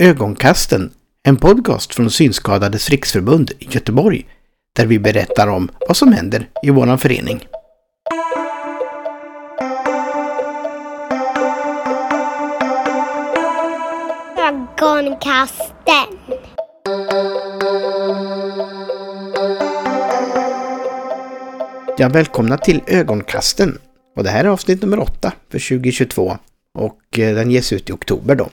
Ögonkasten, en podcast från Synskadades riksförbund i Göteborg där vi berättar om vad som händer i våran förening. Ögonkasten. Ja, välkomna till Ögonkasten. Och det här är avsnitt nummer åtta för 2022 och eh, den ges ut i oktober då.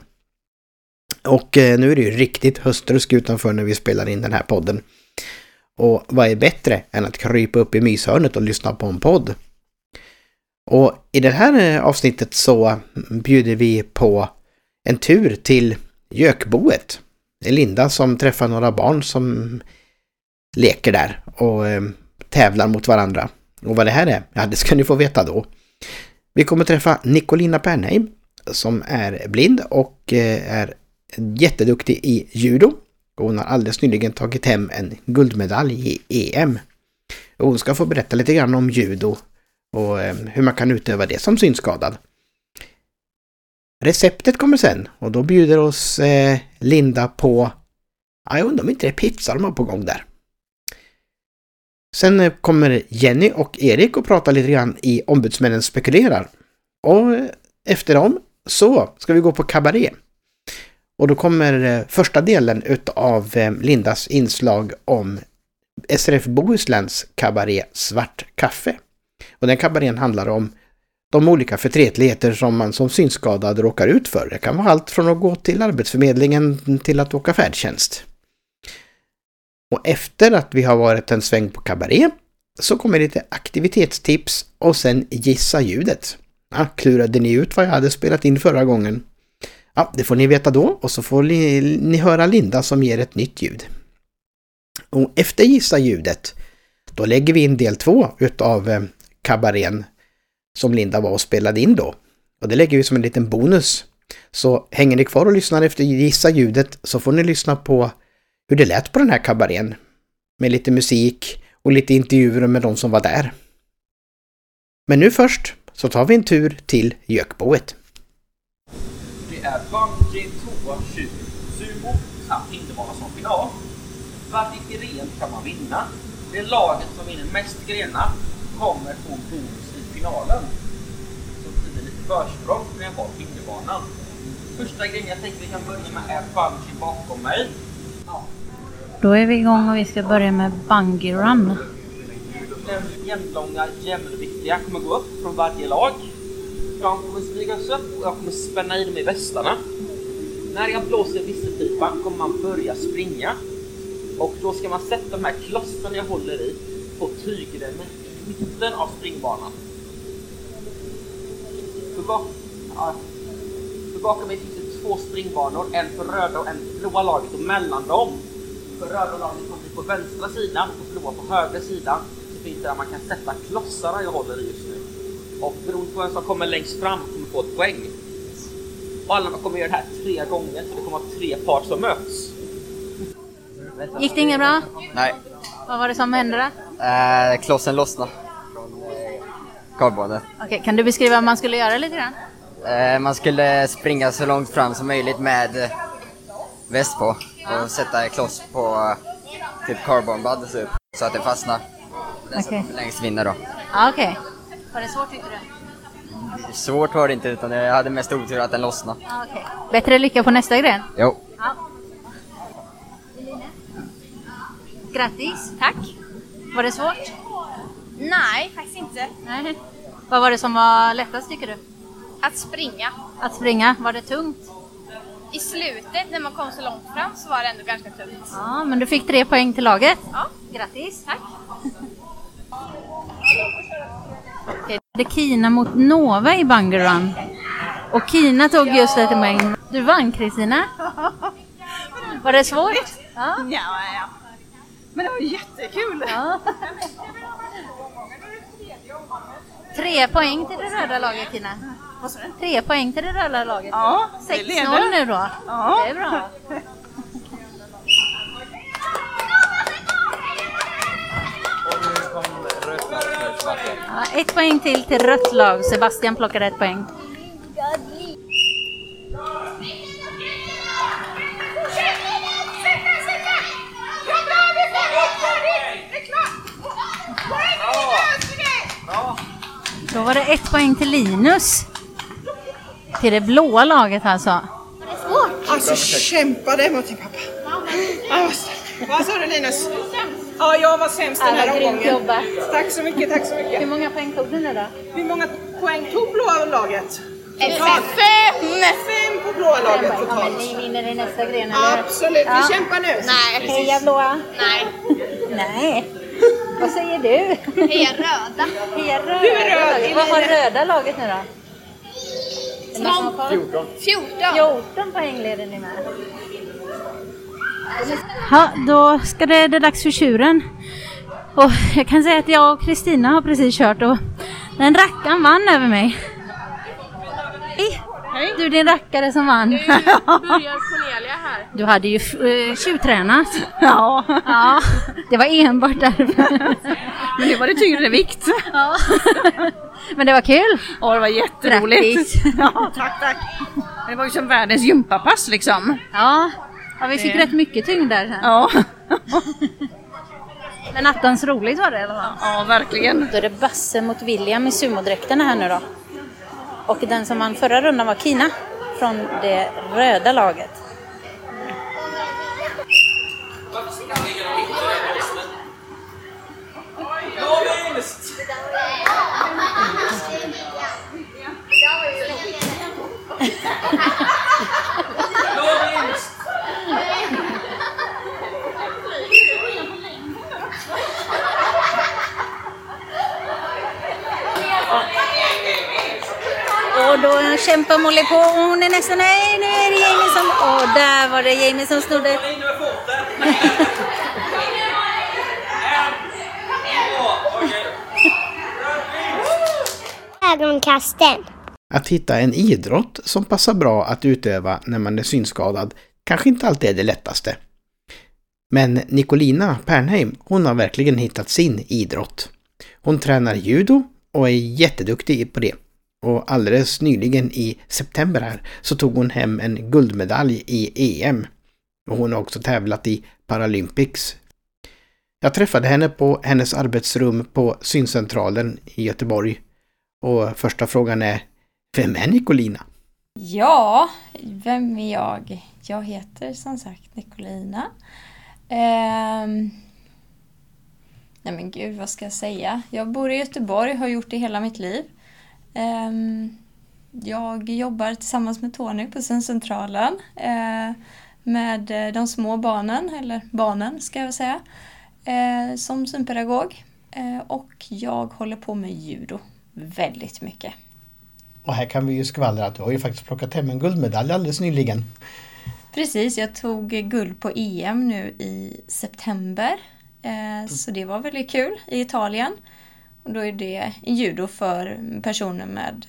Och eh, nu är det ju riktigt höstrusk utanför när vi spelar in den här podden. Och vad är bättre än att krypa upp i myshörnet och lyssna på en podd? Och i det här eh, avsnittet så bjuder vi på en tur till Gökboet. Det är Linda som träffar några barn som leker där och eh, tävlar mot varandra. Och vad det här är, ja det ska ni få veta då. Vi kommer träffa Nicolina Pernheim som är blind och är jätteduktig i judo. Och hon har alldeles nyligen tagit hem en guldmedalj i EM. Och hon ska få berätta lite grann om judo och eh, hur man kan utöva det som synskadad. Receptet kommer sen och då bjuder oss eh, Linda på, jag undrar om inte det är pizza de har på gång där. Sen eh, kommer Jenny och Erik och pratar lite grann i Ombudsmännen spekulerar. Och efter dem så ska vi gå på kabaré. Och då kommer eh, första delen utav eh, Lindas inslag om SRF Bohusläns kabaré Svart kaffe. Och den kabarén handlar om de olika förtretligheter som man som synskadad råkar ut för. Det kan vara allt från att gå till Arbetsförmedlingen till att åka färdtjänst. Och efter att vi har varit en sväng på kabaré så kommer lite aktivitetstips och sen gissa ljudet. Ja, klurade ni ut vad jag hade spelat in förra gången? Ja, det får ni veta då och så får ni, ni höra Linda som ger ett nytt ljud. Och efter gissa ljudet, då lägger vi in del två utav eh, kabarén som Linda var och spelade in då. Och det lägger vi som en liten bonus. Så hänger ni kvar och lyssnar efter gissa ljudet så får ni lyssna på hur det lät på den här kabarén. Med lite musik och lite intervjuer med de som var där. Men nu först så tar vi en tur till Gökboet. Det är bungee, toa, tjuv, sumo samt hinderbana som final. Varje gren kan man vinna. Det laget som vinner mest grenar kommer få bonus i finalen. Så blir det lite försprång när jag har hinderbanan. Första grejen jag tänkte vi kan börja med är bungee bakom mig. Då är vi igång och vi ska börja med Bungee Run. Den jämnlånga jämnviktiga kommer gå upp från varje lag. De kommer smygas upp och jag kommer spänna i dem i västarna. När jag blåser visselpipan kommer man börja springa. Och då ska man sätta de här klossarna jag håller i på tygremmen i mitten av springbanan. För, bak ja, för bakom mig finns det två springbanor, en för röda och en för blåa laget och mellan dem för röda laget kommer vi på vänstra sidan och blåa på högra sidan så finns det där man kan sätta klossarna jag håller i just nu. Och beroende på vem som kommer längst fram kommer få ett poäng. Och alla kommer göra det här tre gånger så det kommer vara tre par som möts. Gick det inget bra? Nej, Vad var det som hände då? eh, klossen lossnade från eh, kardbordet. Okej, kan du beskriva vad man skulle göra lite grann? Eh, man skulle springa så långt fram som möjligt med väst på och sätta kloss på eh, typ carbonbud så, att det fastnar. Den som Okej. längst vinner då. Ja, okej. Var det svårt tyckte du? Svårt var det inte utan jag hade mest otur att den lossnade. Ja, okej. Bättre lycka på nästa gren. Jo. Ja. Grattis! Tack! Var det svårt? Nej, faktiskt inte. Nej. Vad var det som var lättast tycker du? Att springa. Att springa, var det tungt? I slutet, när man kom så långt fram, så var det ändå ganska tungt. Ja, men du fick tre poäng till laget. Ja. Grattis! Tack! Det är Kina mot Nova i Bungee Run. Och Kina tog just ett poäng. Du vann Kristina. Var det svårt? Ja. Ja, ja. Men det var jättekul! ja. Tre poäng till det röda laget Kina. Tre poäng till det röda laget. Ja, vi 6-0 leder. nu då. Ja. Det är bra. ett poäng till till rött lag. Sebastian plockade ett poäng. Då var det ett poäng till Linus. Till det blåa laget alltså. alltså var det svårt? Alltså kämpade mot din pappa. Ah, vad sa du Linus? Ja, jag var sämst den här omgången. jobbat. Tack så mycket, tack så Hur mycket. många poäng tog du nu då? Hur många poäng tog blåa laget? Fem! Fem på blåa laget Ja, men totalt. ni vinner i nästa gren, eller hur? Absolut, Ja. vi kämpar nu. Nej. Heja blåa! Nej. Nej. Vad säger du? Heja röda. Heja röda Du är röd, laget. Vad har röda laget nu då? Är det någon som har koll? 14. 14 poäng leder ni med. Ja, då ska det, det dags för tjuren. Och jag kan säga att jag och Kristina har precis kört och den rackaren vann över mig. Hej! Du din rackare som vann. Börjar Cornelia här. Du hade ju uh, tjuvtränat. Ja. ja. Det var enbart därför. Men nu var det tyngre vikt. Ja. Men det var kul. Ja, det var jätteroligt. Grattis. Ja, tack, tack. Det var ju som världens gympapass liksom. Ja. Ja, vi fick rätt mycket tyngd där sen. Ja, Men attans roligt var det i alla fall. ja verkligen. Då är det Basse mot William i sumodräkterna här nu då. Och den som vann förra rundan var Kina från det röda laget. Då kämpar Molly på och hon är nästan, nej nu är det Jamie som, och där var det Jamie som snodde. Ögonkasten. Att hitta en idrott som passar bra att utöva när man är synskadad kanske inte alltid är det lättaste. Men Nicolina Pernheim, hon har verkligen hittat sin idrott. Hon tränar judo och är jätteduktig på det. Och alldeles nyligen i september här så tog hon hem en guldmedalj i EM. Och hon har också tävlat i Paralympics. Jag träffade henne på hennes arbetsrum på syncentralen i Göteborg. Och första frågan är, vem är Nicolina? Ja, vem är jag? Jag heter som sagt Nicolina. Ehm... Nej men gud, vad ska jag säga? Jag bor i Göteborg, har gjort det hela mitt liv. Ehm... Jag jobbar tillsammans med Tony på Syncentralen eh, med eh, de små barnen, eller barnen ska jag säga, eh, som synpedagog. Och jag håller på med judo väldigt mycket. Och här kan vi ju skvallra att du har ju faktiskt plockat hem en guldmedalj alldeles nyligen. Precis, jag tog guld på EM nu i september. Så det var väldigt kul i Italien. Och då är det judo för personer med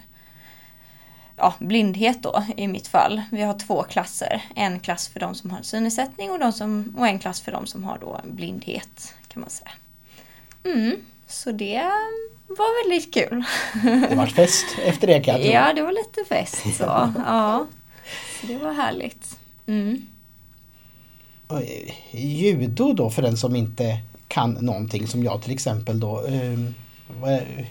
ja, blindhet då i mitt fall. Vi har två klasser. En klass för de som har synnedsättning och, de som, och en klass för de som har då blindhet kan man säga. Mm, så det var väldigt kul. Det var fest efter det kan jag tro. Ja, det var lite fest så. Ja, så det var härligt. Mm. Eh, Judo då för den som inte kan någonting som jag till exempel då. Eh, vad-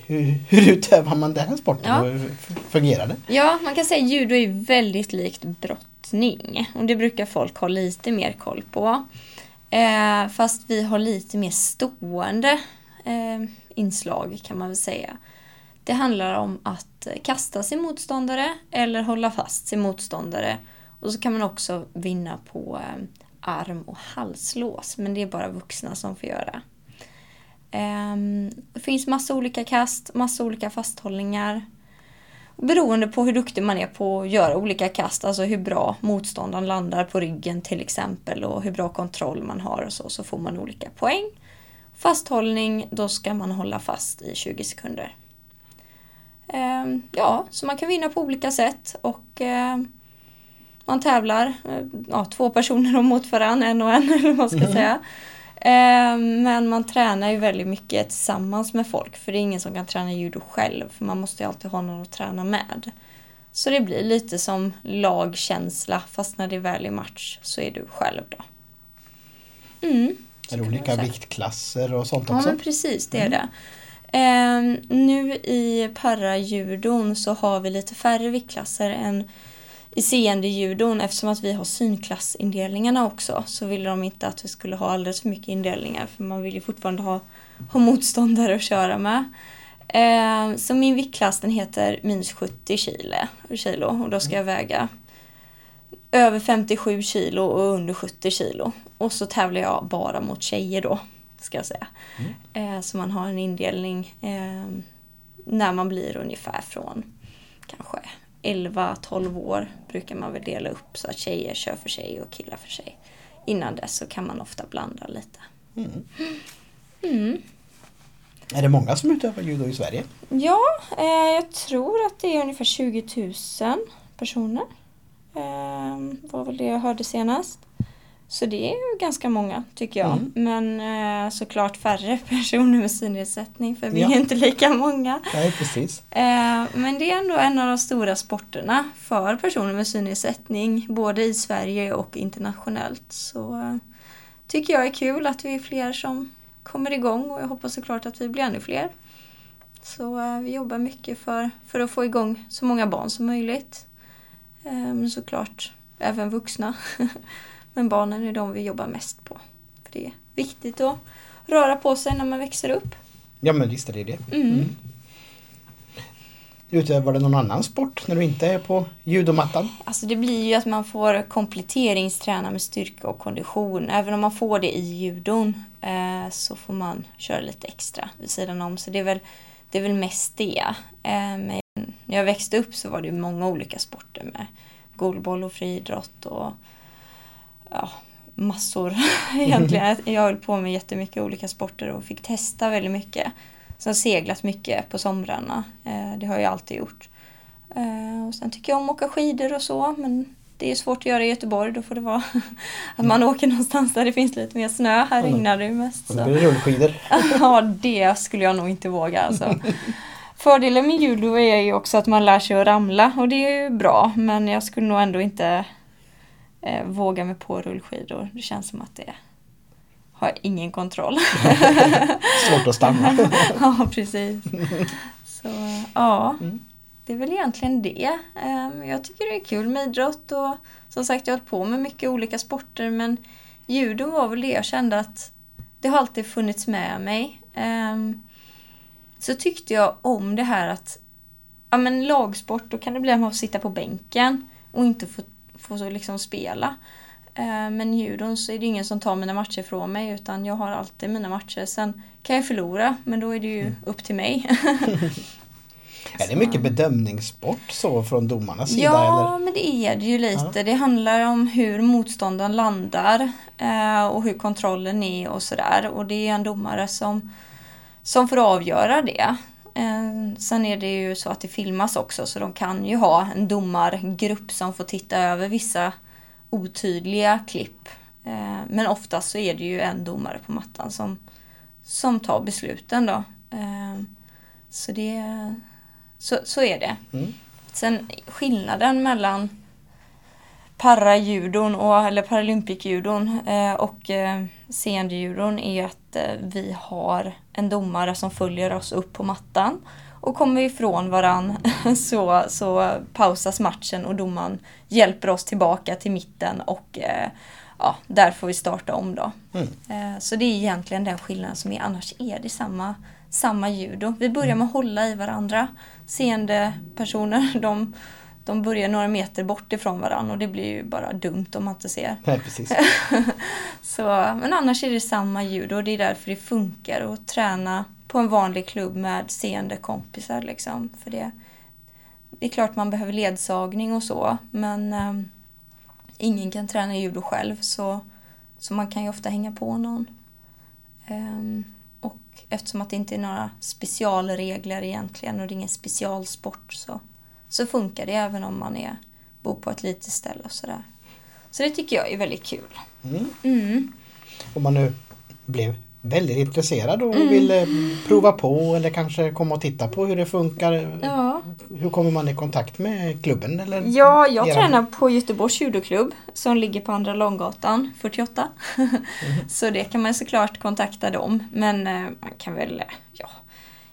hur, hur utövar man den sporten? Ja. Hur f- fungerar det? Ja, man kan säga att judo är väldigt likt brottning. Och det brukar folk ha lite mer koll på. Eh, fast vi har lite mer stående eh, inslag kan man väl säga. Det handlar om att kasta sin motståndare eller hålla fast sin motståndare. Och så kan man också vinna på eh, arm och halslås. Men det är bara vuxna som får göra. Ehm, Det finns massa olika kast, massa olika fasthållningar. Beroende på hur duktig man är på att göra olika kast, alltså hur bra motståndaren landar på ryggen till exempel och hur bra kontroll man har och så, så får man olika poäng. Fasthållning, då ska man hålla fast i 20 sekunder. Ehm, Ja, så man kan vinna på olika sätt och eh, man tävlar, eh, ja, två personer mot varandra, en och en eller vad man ska säga. Eh, Men man tränar ju väldigt mycket tillsammans med folk för det är ingen som kan träna judo själv för man måste ju alltid ha någon att träna med. Så det blir lite som lagkänsla fast när det är väl i match så är du själv då. Mm. Är det olika viktklasser och sånt Ja också? men precis, det är det. Ehm, nu i parajudon så har vi lite färre viktklasser än i seendejudon eftersom att vi har synklassindelningarna också så ville de inte att vi skulle ha alldeles för mycket indelningar för man vill ju fortfarande ha, ha motståndare att köra med. Ehm, så min viktklass den heter minus 70 kilo, kilo och då ska jag väga över 57 kilo och under 70 kilo. Och så tävlar jag bara mot tjejer då, ska jag säga. Eh, så man har en indelning eh, när man blir ungefär från kanske 11-12 år brukar man väl dela upp så att tjejer kör för sig och killar för sig. Innan dess så kan man ofta blanda lite. Mm. Är det många som utövar judo i Sverige? Ja, eh, jag tror att det är ungefär 20 000 personer. Eh, var väl det jag hörde senast. Så det är ju ganska många tycker jag. Mm. Men eh, såklart färre personer med synnedsättning för vi Ja. är inte lika många. Nej, precis. Eh, men det är ändå en av de stora sporterna för personer med synnedsättning både i Sverige och internationellt. Så eh, tycker jag är kul att vi är fler som kommer igång och jag hoppas såklart att vi blir ännu fler. Så eh, vi jobbar mycket för, för att få igång så många barn som möjligt. Eh, men såklart även vuxna. men barnen är de vi jobbar mest på. För det är viktigt att röra på sig när man växer upp. Ja, men visst är det det. Mm. Utövar du någon annan sport när du inte är på judomattan? Alltså det blir ju att man får kompletteringsträna med styrka och kondition. Även om man får det i judon eh, så får man köra lite extra vid sidan om. Så det är väl, det är väl mest det. Eh, men när jag växte upp så var det många olika sporter med golboll och friidrott och ja, massor egentligen. Jag höll på med jättemycket olika sporter och fick testa väldigt mycket. Sen seglat mycket på somrarna. Eh, det har jag alltid gjort. Eh, och sen tycker jag om att åka skidor och så, men det är svårt att göra i Göteborg. Då får det vara att man åker någonstans där det finns lite mer snö. Här regnar det ju mest. Så. blir det rullskidor. Ja, det skulle jag nog inte våga alltså. Fördelen med judo är ju också att man lär sig att ramla och det är ju bra. Men jag skulle nog ändå inte eh, våga mig på rullskidor. Det känns som att det har ingen kontroll. Svårt att stanna. ja, precis. Så ja, det är väl egentligen det. Ehm, Jag tycker det är kul med idrott och som sagt jag har hållit på med mycket olika sporter men judo var väl det jag kände att det har alltid funnits med mig. Ehm, Så tyckte jag om det här att ja, men lagsport, då kan det bli att man får sitta på bänken och inte få, få så liksom spela. Eh, Men judon så är det ingen som tar mina matcher från mig utan jag har alltid mina matcher. Sen kan jag förlora men då är det ju upp till mig. Är det mycket bedömningssport så från domarnas sida? Ja, Eller? men det är det ju lite. Det handlar om hur motståndaren landar eh, och hur kontrollen är och sådär. Och det är en domare som, som får avgöra det. Eh, sen är det ju så att det filmas också så de kan ju ha en domargrupp som får titta över vissa otydliga klipp. Eh, men oftast så är det ju en domare på mattan som, som tar besluten då. Eh, så det så, så är det. Mm. Sen skillnaden mellan parajudon och, eller paralympikjudon eh, och eh, seendejudon är att eh, vi har en domare som följer oss upp på mattan. Och kommer vi ifrån varann så, så pausas matchen och domaren hjälper oss tillbaka till mitten och eh, ja, där får vi starta om då. Mm. Eh, Så det är egentligen den skillnaden som är, annars är det samma, samma judo. Vi börjar med att hålla i varandra. Seende personer, de, de börjar några meter bort ifrån varandra och det blir ju bara dumt om man inte ser. Nej, precis. Så, men annars är det samma judo och det är därför det funkar att träna på en vanlig klubb med seende kompisar. Liksom. För det, det är klart man behöver ledsagning och så men ehm, ingen kan träna judo själv så, så man kan ju ofta hänga på någon. Ehm, och eftersom att det inte är några specialregler egentligen och det är ingen specialsport så, så funkar det även om man är, bor på ett litet ställe och sådär. Så det tycker jag är väldigt kul. Mm. Mm. Om man nu blev väldigt intresserad och Mm. ville prova på eller kanske komma och titta på hur det funkar. Ja. Hur kommer man i kontakt med klubben? Eller Ja, jag eran- tränar på Göteborgs judoklubb som ligger på Andra Långgatan 48. Så det kan man såklart kontakta dem. Men eh, man kan väl, eh, ja,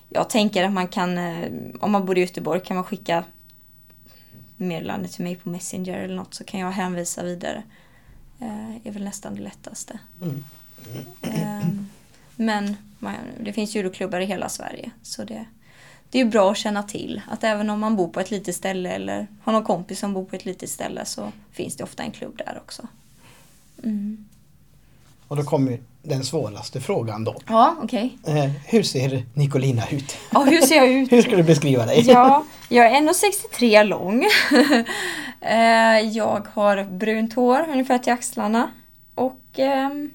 jag tänker att man kan, eh, om man bor i Göteborg kan man skicka meddelande till mig på Messenger eller något så kan jag hänvisa vidare. Eh, är väl nästan det lättaste. Eh, men man, det finns judoklubbar i hela Sverige så det, det är bra att känna till att även om man bor på ett litet ställe eller har någon kompis som bor på ett litet ställe så finns det ofta en klubb där också. Mm. Och då kommer den svåraste frågan då. Ja, okej. Eh, hur ser Nicolina ut? Ja, hur ser jag ut? Hur ska du beskriva dig? Ja, jag är 1,63 lång. Eh, jag har brunt hår ungefär till axlarna. Och ehm,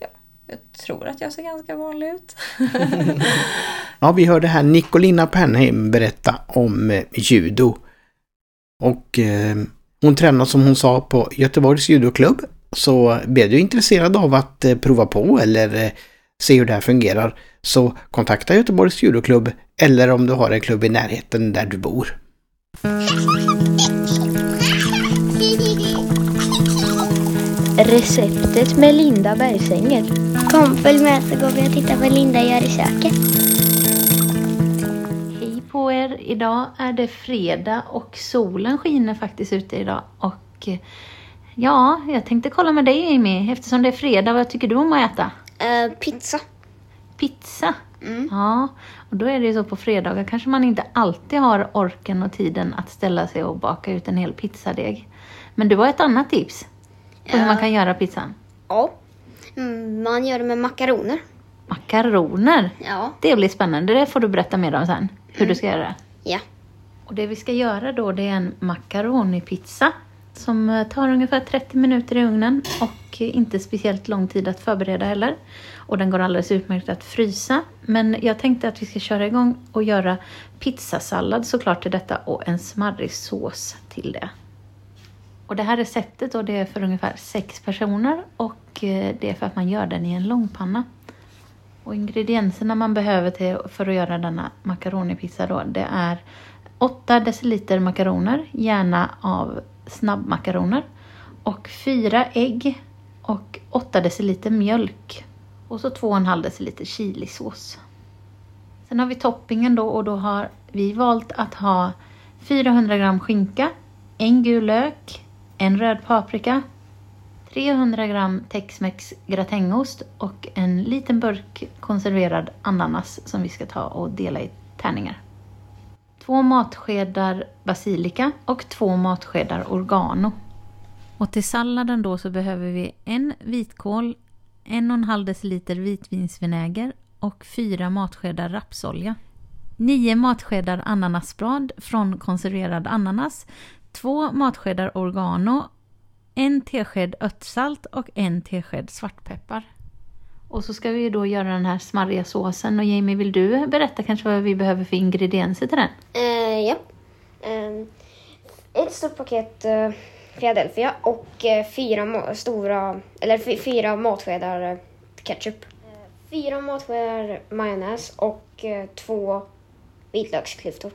ja, jag tror att jag ser ganska vanlig ut. Ja, vi hörde här Nicolina Pernheim berätta om eh, judo. Och eh, hon tränar som hon sa på Göteborgs judoklubb. Så blev du intresserad av att eh, prova på eller eh, se hur det här fungerar så kontakta Göteborgs judoklubb eller om du har en klubb i närheten där du bor. Receptet med Linda Bergsänger. Kom, följ med så går vi och tittar vad Linda gör i köket. Hej på er! Idag är det fredag och solen skiner faktiskt ute idag. Och eh, ja, jag tänkte kolla med dig Amy, eftersom det är fredag, vad tycker du om att äta? Eh, pizza. Pizza? Ja, och då är det ju så på fredagar kanske man inte alltid har orken och tiden att ställa sig och baka ut en hel pizzadeg. Men du har ett annat tips på hur Ja. man kan göra pizzan. Ja. Mm, man gör det med makaroner. Makaroner! Ja. Det blir spännande, det får du berätta mer om sen. Hur du ska göra. Ja. Och det vi ska göra då det är en macaronipizza som eh, tar ungefär 30 minuter i ugnen och inte speciellt lång tid att förbereda heller. Och den går alldeles utmärkt att frysa. Men jag tänkte att vi ska köra igång och göra pizzasallad såklart till detta och en smarrig sås till det. Och det här receptet då, det är för ungefär sex personer och eh, det är för att man gör den i en långpanna. Och ingredienserna man behöver till, för att göra denna makaronipizza då, det är 8 deciliter makaroner, gärna av snabbmakaroner. Och 4 ägg och 8 deciliter mjölk. Och så 2,5 deciliter chilisås. Sen har vi toppingen då och då har vi valt att ha 400 gram skinka, en gul lök, en röd paprika, 300 gram texmex gratängost och en liten burk konserverad ananas som vi ska ta och dela i tärningar. Två matskedar basilika och två matskedar oregano. Och till salladen då så behöver vi en vitkål, en och en halv deciliter vitvinsvinäger och fyra matskedar rapsolja. Nio matskedar ananasblad från konserverad ananas, två matskedar oregano, en tesked örtsalt och en tesked svartpeppar. Och så ska vi då göra den här smarriga såsen och Jamie vill du berätta kanske vad vi behöver för ingredienser till den? Uh, ja. Eh, ett stort paket uh, Philadelphia och uh, fyra ma- stora, eller fyra matskedar ketchup. Fyra matskedar majonnäs och två vitlöksklyftor.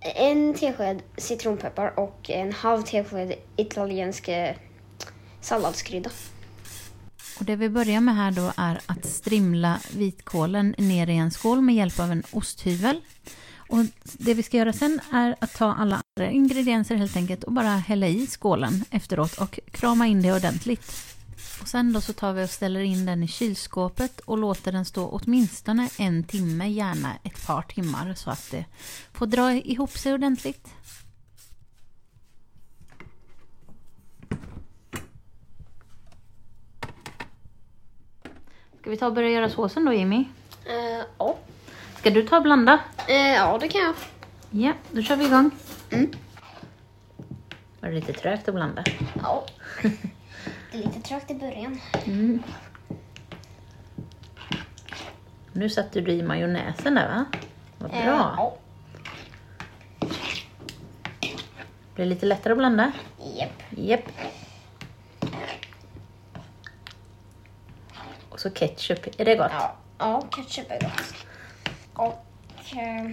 En tesked citronpeppar och en halv tesked italiensk salladskrydda. Och det vi börjar med här då är att strimla vitkålen ner i en skål med hjälp av en osthyvel. Och det vi ska göra sen är att ta alla andra ingredienser helt enkelt och bara hälla i skålen efteråt och krama in det ordentligt. Och sen då så tar vi och ställer in den i kylskåpet och låter den stå åtminstone en timme, gärna ett par timmar så att det får dra ihop sig ordentligt. Ska vi ta och börja göra såsen då Jimmy? Eh, ja. Ska du ta och blanda? Eh, ja, det kan jag. Ja, då kör vi igång. Mm. Var det lite trögt att blanda? Ja. Det är lite trögt i början. Mm. Nu satte du i majonnäsen där va? Vad bra. Eh, ja. Blir det lite lättare att blanda? Japp. Japp. Och så ketchup, är det gott? Ja, ja ketchup är gott. Och eh,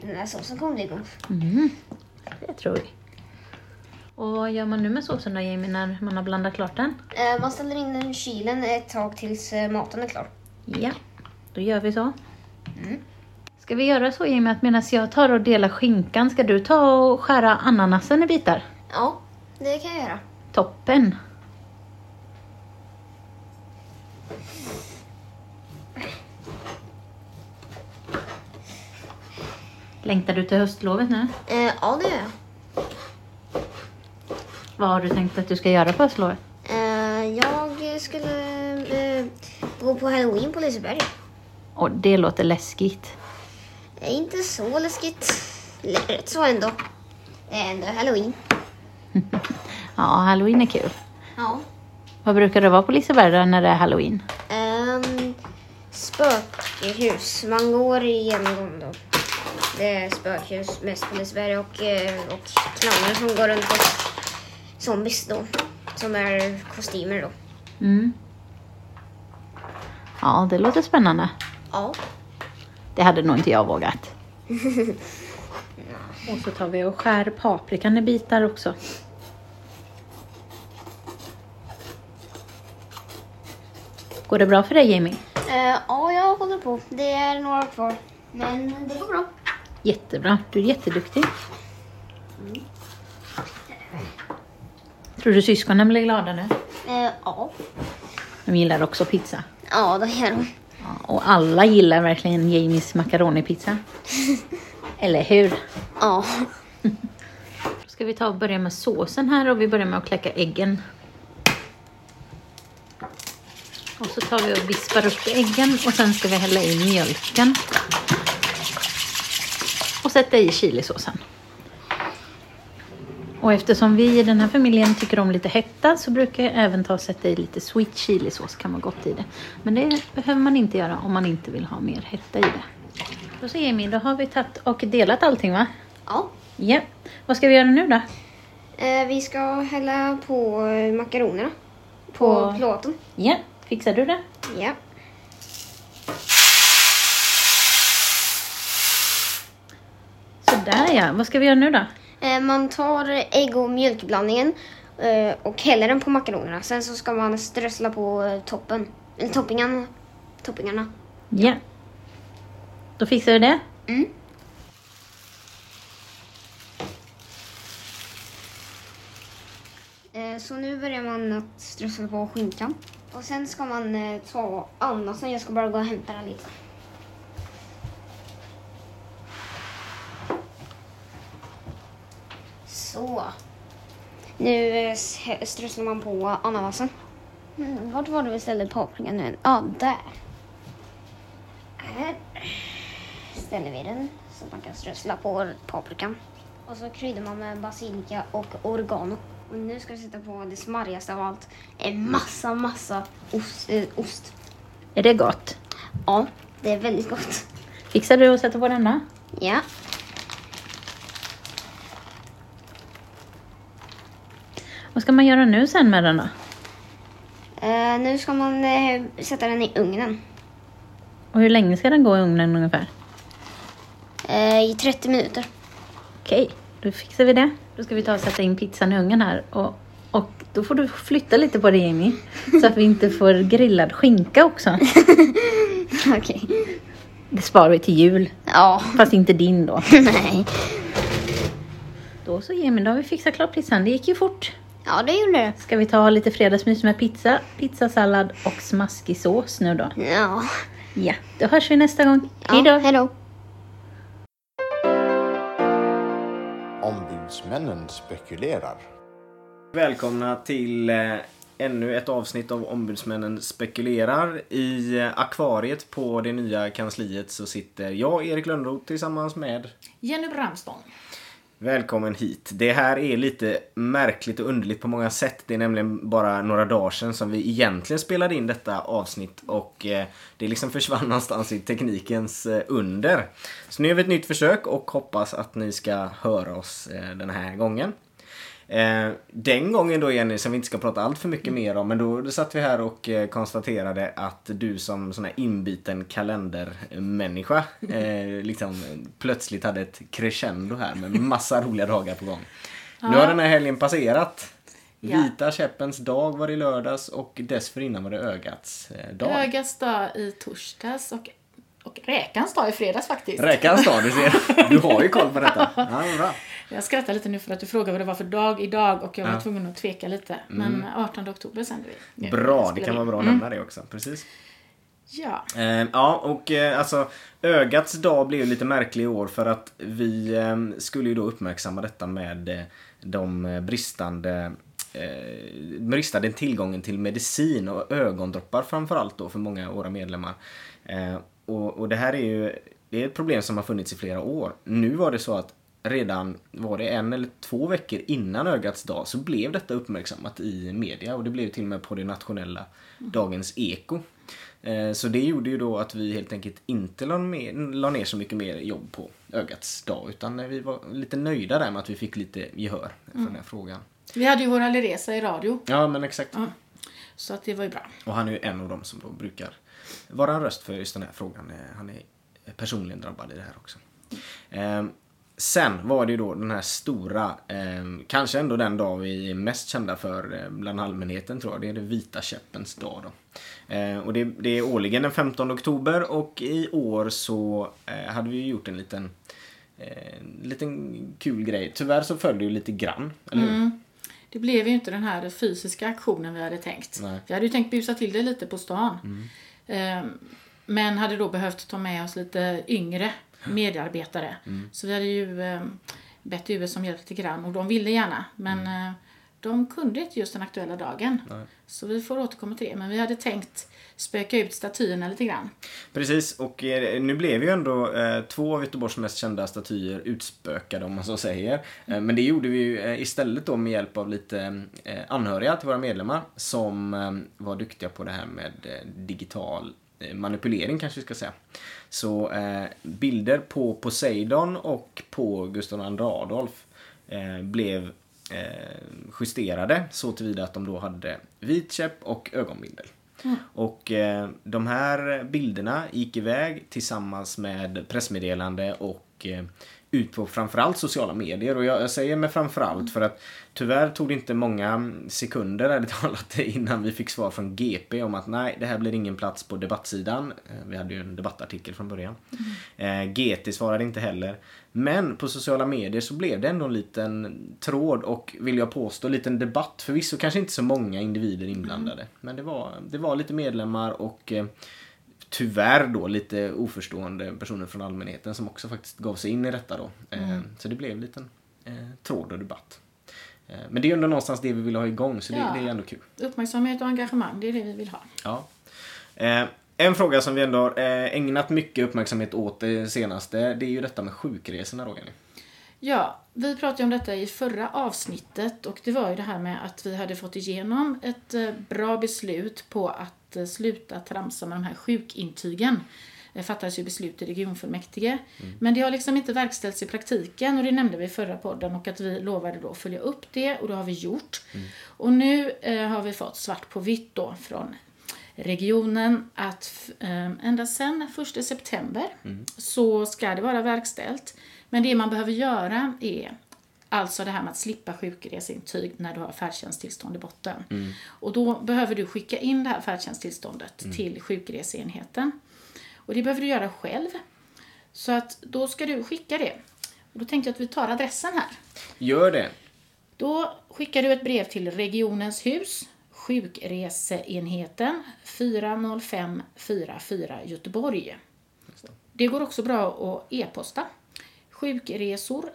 den här såsen kommer bli god. Mm. Det tror vi. Och vad gör man nu med såsen då Jamie när man har blandat klart den? Eh, man ställer in den i kylen ett tag tills eh, maten är klar. Ja, då gör vi så. Ska vi göra så Jimmy att medan jag tar och delar skinkan ska du ta och skära ananasen i bitar? Ja, det kan jag göra. Toppen! Längtar du till höstlovet nu? Eh, ja, det gör jag. Vad har du tänkt att du ska göra på höstlovet? Eh, jag skulle eh, gå på halloween på Liseberg. Och det låter läskigt. Det är inte så läskigt. Rätt så ändå. Det är ändå halloween. Ja, halloween är kul. Ja. Vad brukar det vara på Liseberg när det är halloween? Um, spökhus. Man går igenom dem. Det är spökhus mest på Liseberg och, eh, och clowner som går runt och zombies då. Som är kostymer då. Mm. Ja, det låter spännande. Ja. Det hade nog inte jag vågat. Och så tar vi och skär paprikan i bitar också. Går det bra för dig Jamie? Eh, ja, jag håller på. Det är några kvar. Men det går bra. Jättebra, du är jätteduktig. Tror du syskonen blir glada nu? Eh, ja. De gillar också pizza. Ja, det gör de. Ja, och alla gillar verkligen Jamies makaronipizza. Eller hur? Ja. Då ska vi ta och börja med såsen här och vi börjar med att kläcka äggen. Och så tar vi och vispar upp äggen och sen ska vi hälla i mjölken. Sätta i chilisåsen. Och eftersom vi i den här familjen tycker om lite hetta så brukar jag även ta och sätta i lite sweet chilisås. kan vara gott i det. Men det behöver man inte göra om man inte vill ha mer hetta i det. Då ser Emil, då har vi tagit och delat allting va? Ja. Ja. Vad ska vi göra nu då? Eh, vi ska hälla på makaronerna. På, På- plåten. Ja, fixar du det? Ja. Sådär ja. Vad ska vi göra nu då? Eh, man tar ägg och mjölkblandningen eh, och häller den på makaronerna. Sen så ska man strössla på eh, toppen. Eller toppingarna. Toppingarna. Ja. Då fixar vi det. Mm. Så nu börjar man att strössla på skinkan. Och sen ska man ta ananasen. Jag ska bara gå och hämta den lite. Så. Nu eh, strösslar man på ananasen. Mm, vart var det vi ställde paprikan nu? Ja, där. Här ställer vi den så man kan strössla på paprikan. Och så kryddar man med basilika och oregano. Och nu ska vi sätta på det smarrigaste av allt. En massa, massa ost. Eh, ost. Är det gott? Ja, det är väldigt gott. Fixar du att sätta på denna? Ja. Vad ska man göra nu sen med den då? Eh, nu ska man eh, sätta den i ugnen. Och hur länge ska den gå i ugnen ungefär? Eh, I 30 minuter. Okej, då fixar vi det. Då ska vi ta och sätta in pizzan i ugnen här. Och, och då får du flytta lite på det Jamie. Så att vi inte får grillad skinka också. Okej. Det sparar vi till jul. Ja. Fast inte din då. Nej. Då så Jamie, då har vi fixat klart pizzan. Det gick ju fort. Ja, det gjorde det. Ska vi ta lite fredagsmys med pizza, pizzasallad och smaskig sås nu då? Ja. Ja, då hörs vi nästa gång. Hej då! Ja, hej då. Ombudsmännen spekulerar. Välkomna till eh, ännu ett avsnitt av Ombudsmännen spekulerar. I eh, akvariet på det nya kansliet så sitter jag, Erik Lönnroth, tillsammans med Jenny Bramstång. Välkommen hit. Det här är lite märkligt och underligt på många sätt. Det är nämligen bara några dagar sedan som vi egentligen spelade in detta avsnitt och eh, det liksom försvann någonstans i teknikens eh, under. Så nu gör vi ett nytt försök och hoppas att ni ska höra oss eh, den här gången. Eh, den gången då Jenny, som vi inte ska prata allt för mycket mer om, men då, då satt vi här och eh, konstaterade att du som sån här inbiten kalendermänniska eh, liksom plötsligt hade ett crescendo här med massa roliga dagar på gång. Nu har Ja. den här helgen passerat. Ja. Vita käppens dag var i lördags och dessförinnan var det ögats eh, dag. Ögats dag i torsdags och och räkans dag i fredags faktiskt. Räkans dag, du ser. Du har ju koll på detta. Ja, bra. Jag skrattar lite nu för att du frågade vad det var för dag idag och jag var Ja. tvungen att tveka lite. Mm. Men 18 oktober sänder vi. Bra, det kan vara bra att Mm. nämna det också. Precis. Ja. Eh, ja, och eh, alltså ögats dag blev ju lite märklig i år för att vi eh, skulle ju då uppmärksamma detta med eh, de bristande eh, bristande tillgången till medicin och ögondroppar framförallt då för många av våra medlemmar. Eh, och, och det här är ju det är ett problem som har funnits i flera år. Nu var det så att redan var det en eller två veckor innan ögats dag så blev detta uppmärksammat i media och det blev till och med på det nationella Dagens Eko. Eh, Så det gjorde ju då att vi helt enkelt inte la, ner så mycket mer jobb på ögats dag utan eh, vi var lite nöjda där med att vi fick lite gehör för Mm. den här frågan. Vi hade ju vår Alireza i radio. Ja men exakt. Ja. Så att det var ju bra. Och han är ju en av dem som då brukar vara en röst för just den här frågan. Eh, Han är personligen drabbad i det här också. Sen var det ju då den här stora, eh, kanske ändå den dag vi är mest kända för eh, bland allmänheten tror jag. Det är det vita käppens dag då. Eh, och det, det är årligen den 15 oktober och i år så eh, hade vi gjort en liten, eh, en liten kul grej. Tyvärr så föll det ju lite grann, eller hur? Mm. Det blev ju inte den här fysiska aktionen vi hade tänkt. Nej. Vi hade ju tänkt busa till det lite på stan. Mm. Ehm, Men hade då behövt ta med oss lite yngre medarbetare. Mm. Så vi hade ju ehm, bett US om hjälp lite grann och de ville gärna. Men eh, de kunde inte just den aktuella dagen. Mm. Nej. Så vi får återkomma till det. Men vi hade tänkt spöka ut statyerna lite grann. Precis, och eh, nu blev ju ändå eh, två av Göteborgs mest kända statyer utspökade om man så säger. Eh, men det gjorde vi ju eh, istället då med hjälp av lite eh, anhöriga till våra medlemmar som eh, var duktiga på det här med eh, digital eh, manipulering kanske vi ska säga. Så eh, bilder på Poseidon och på Gustav II Adolf eh, blev eh, justerade så tillvida att de då hade vit käpp och ögonbindel. Mm. Och eh, de här bilderna gick iväg tillsammans med pressmeddelande och eh, ut på framförallt sociala medier. Och jag, jag säger med framförallt för att tyvärr tog det inte många sekunder ärligt talat innan vi fick svar från GP om att nej, det här blir ingen plats på debattsidan. Eh, Vi hade ju en debattartikel från början. Eh, GT svarade inte heller. Men på sociala medier så blev det ändå en liten tråd och vill jag påstå, en liten debatt. Förvisso kanske inte så många individer inblandade. Men det var, det var lite medlemmar och eh, tyvärr då lite oförstående personer från allmänheten som också faktiskt gav sig in i detta då. Eh, Mm. Så det blev en liten eh, tråd och debatt. Eh, men det är ju ändå någonstans det vi vill ha igång så det, Ja. det är ändå kul. Uppmärksamhet och engagemang, det är det vi vill ha. Ja. En fråga som vi ändå har ägnat mycket uppmärksamhet åt det senaste, det är ju detta med sjukresorna då Jenny. Ja, vi pratade om detta i förra avsnittet och det var ju det här med att vi hade fått igenom ett bra beslut på att eh, sluta tramsa med de här sjukintygen. Det fattades ju beslut i regionfullmäktige. Men det har liksom inte verkställts i praktiken och det nämnde vi i förra podden och att vi lovade då att följa upp det och det har vi gjort. Och nu eh, har vi fått svart på vitt då från regionen att eh, ända sedan 1 september så ska det vara verkställt. Men det man behöver göra är alltså det här med att slippa sjukreseintyg när du har färdtjänsttillstånd i botten. Mm. Och då behöver du skicka in det här färdtjänsttillståndet Mm. till sjukreseenheten. Och det behöver du göra själv. Så att då ska du skicka det. Och då tänkte jag att vi tar adressen här. Gör det. Då skickar du ett brev till Regionens hus, sjukreseenheten 40544 Göteborg. Det går också bra att e-posta. Sjukresor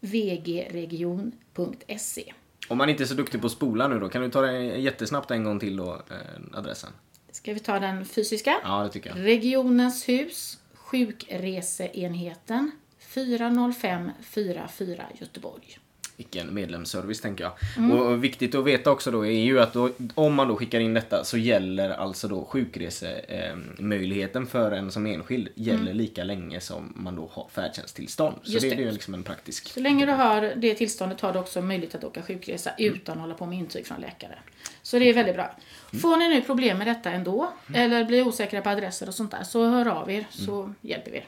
vgregion.se Om man inte är så duktig på att spola nu då, kan du ta det jättesnabbt en gång till då, eh, adressen? Ska vi ta den fysiska? Ja, det tycker jag. Regionens hus, sjukreseenheten 40544 Göteborg. Vilken medlemsservice tänker jag. Mm. Och viktigt att veta också då är ju att då, om man då skickar in detta så gäller alltså då sjukresemöjligheten för en som enskild gäller Mm. lika länge som man då har färdtjänsttillstånd. Så det, det. är ju liksom en praktisk... Så länge du har det tillståndet har du också möjlighet att åka sjukresa utan att hålla på med intyg från läkare. Så det är väldigt bra. Får ni nu problem med detta ändå, eller blir osäkra på adresser och sånt där, så hör av er så hjälper vi er.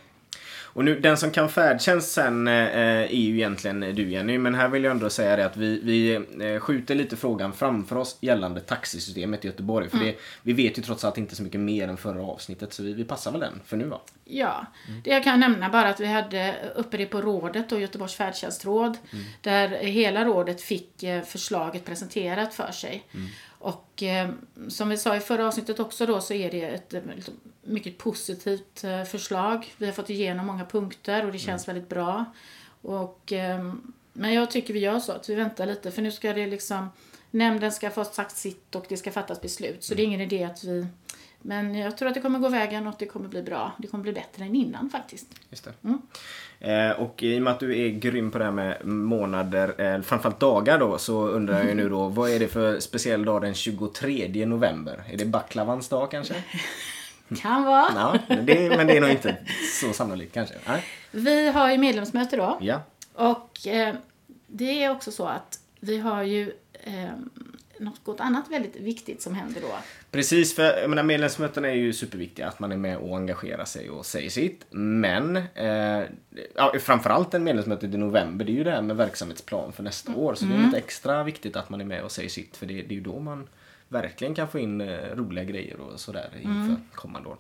Och nu, den som kan färdtjänst sen eh, är ju egentligen du Jenny, men här vill jag ändå säga det att vi, vi eh, skjuter lite frågan framför oss gällande taxisystemet i Göteborg. För Mm. det, vi vet ju trots allt inte så mycket mer än förra avsnittet, så vi, vi passar väl den för nu va? Ja, det jag kan nämna bara att vi hade uppe det på rådet och Göteborgs färdtjänstråd. Där hela rådet fick eh, förslaget presenterat för sig. Och eh, som vi sa i förra avsnittet också då så är det ett eh, liksom mycket positivt eh, förslag. Vi har fått igenom många punkter och det känns väldigt bra. Och, eh, men jag tycker vi gör så att vi väntar lite för nu ska det liksom Nämnden ska få sagt sitt och det ska fattas beslut. Så det är ingen idé att vi men jag tror att det kommer gå vägen och att det kommer bli bra. Det kommer bli bättre än innan faktiskt. Just det. Mm. Eh, och i och med att du är grym på det här med månader, eh, framförallt dagar då, så undrar jag ju nu då, vad är det för speciell dag den 23 november? Är det baklavans dag kanske? Kan vara. Ja, det, men det är nog inte så sannolikt kanske. Nej. Vi har ju medlemsmöte då. Ja. Och eh, det är också så att vi har ju eh, något annat väldigt viktigt som händer då. Precis, för jag menar, medlemsmöten är ju superviktiga. Att man är med och engagerar sig och säger sitt. Men eh, ja, framförallt en medlemsmöte i november, det är ju det här med verksamhetsplan för nästa år. Så det är Mm. lite extra viktigt att man är med och säger sitt. För det, det är ju då man verkligen kan få in eh, roliga grejer och sådär inför Mm. kommande år.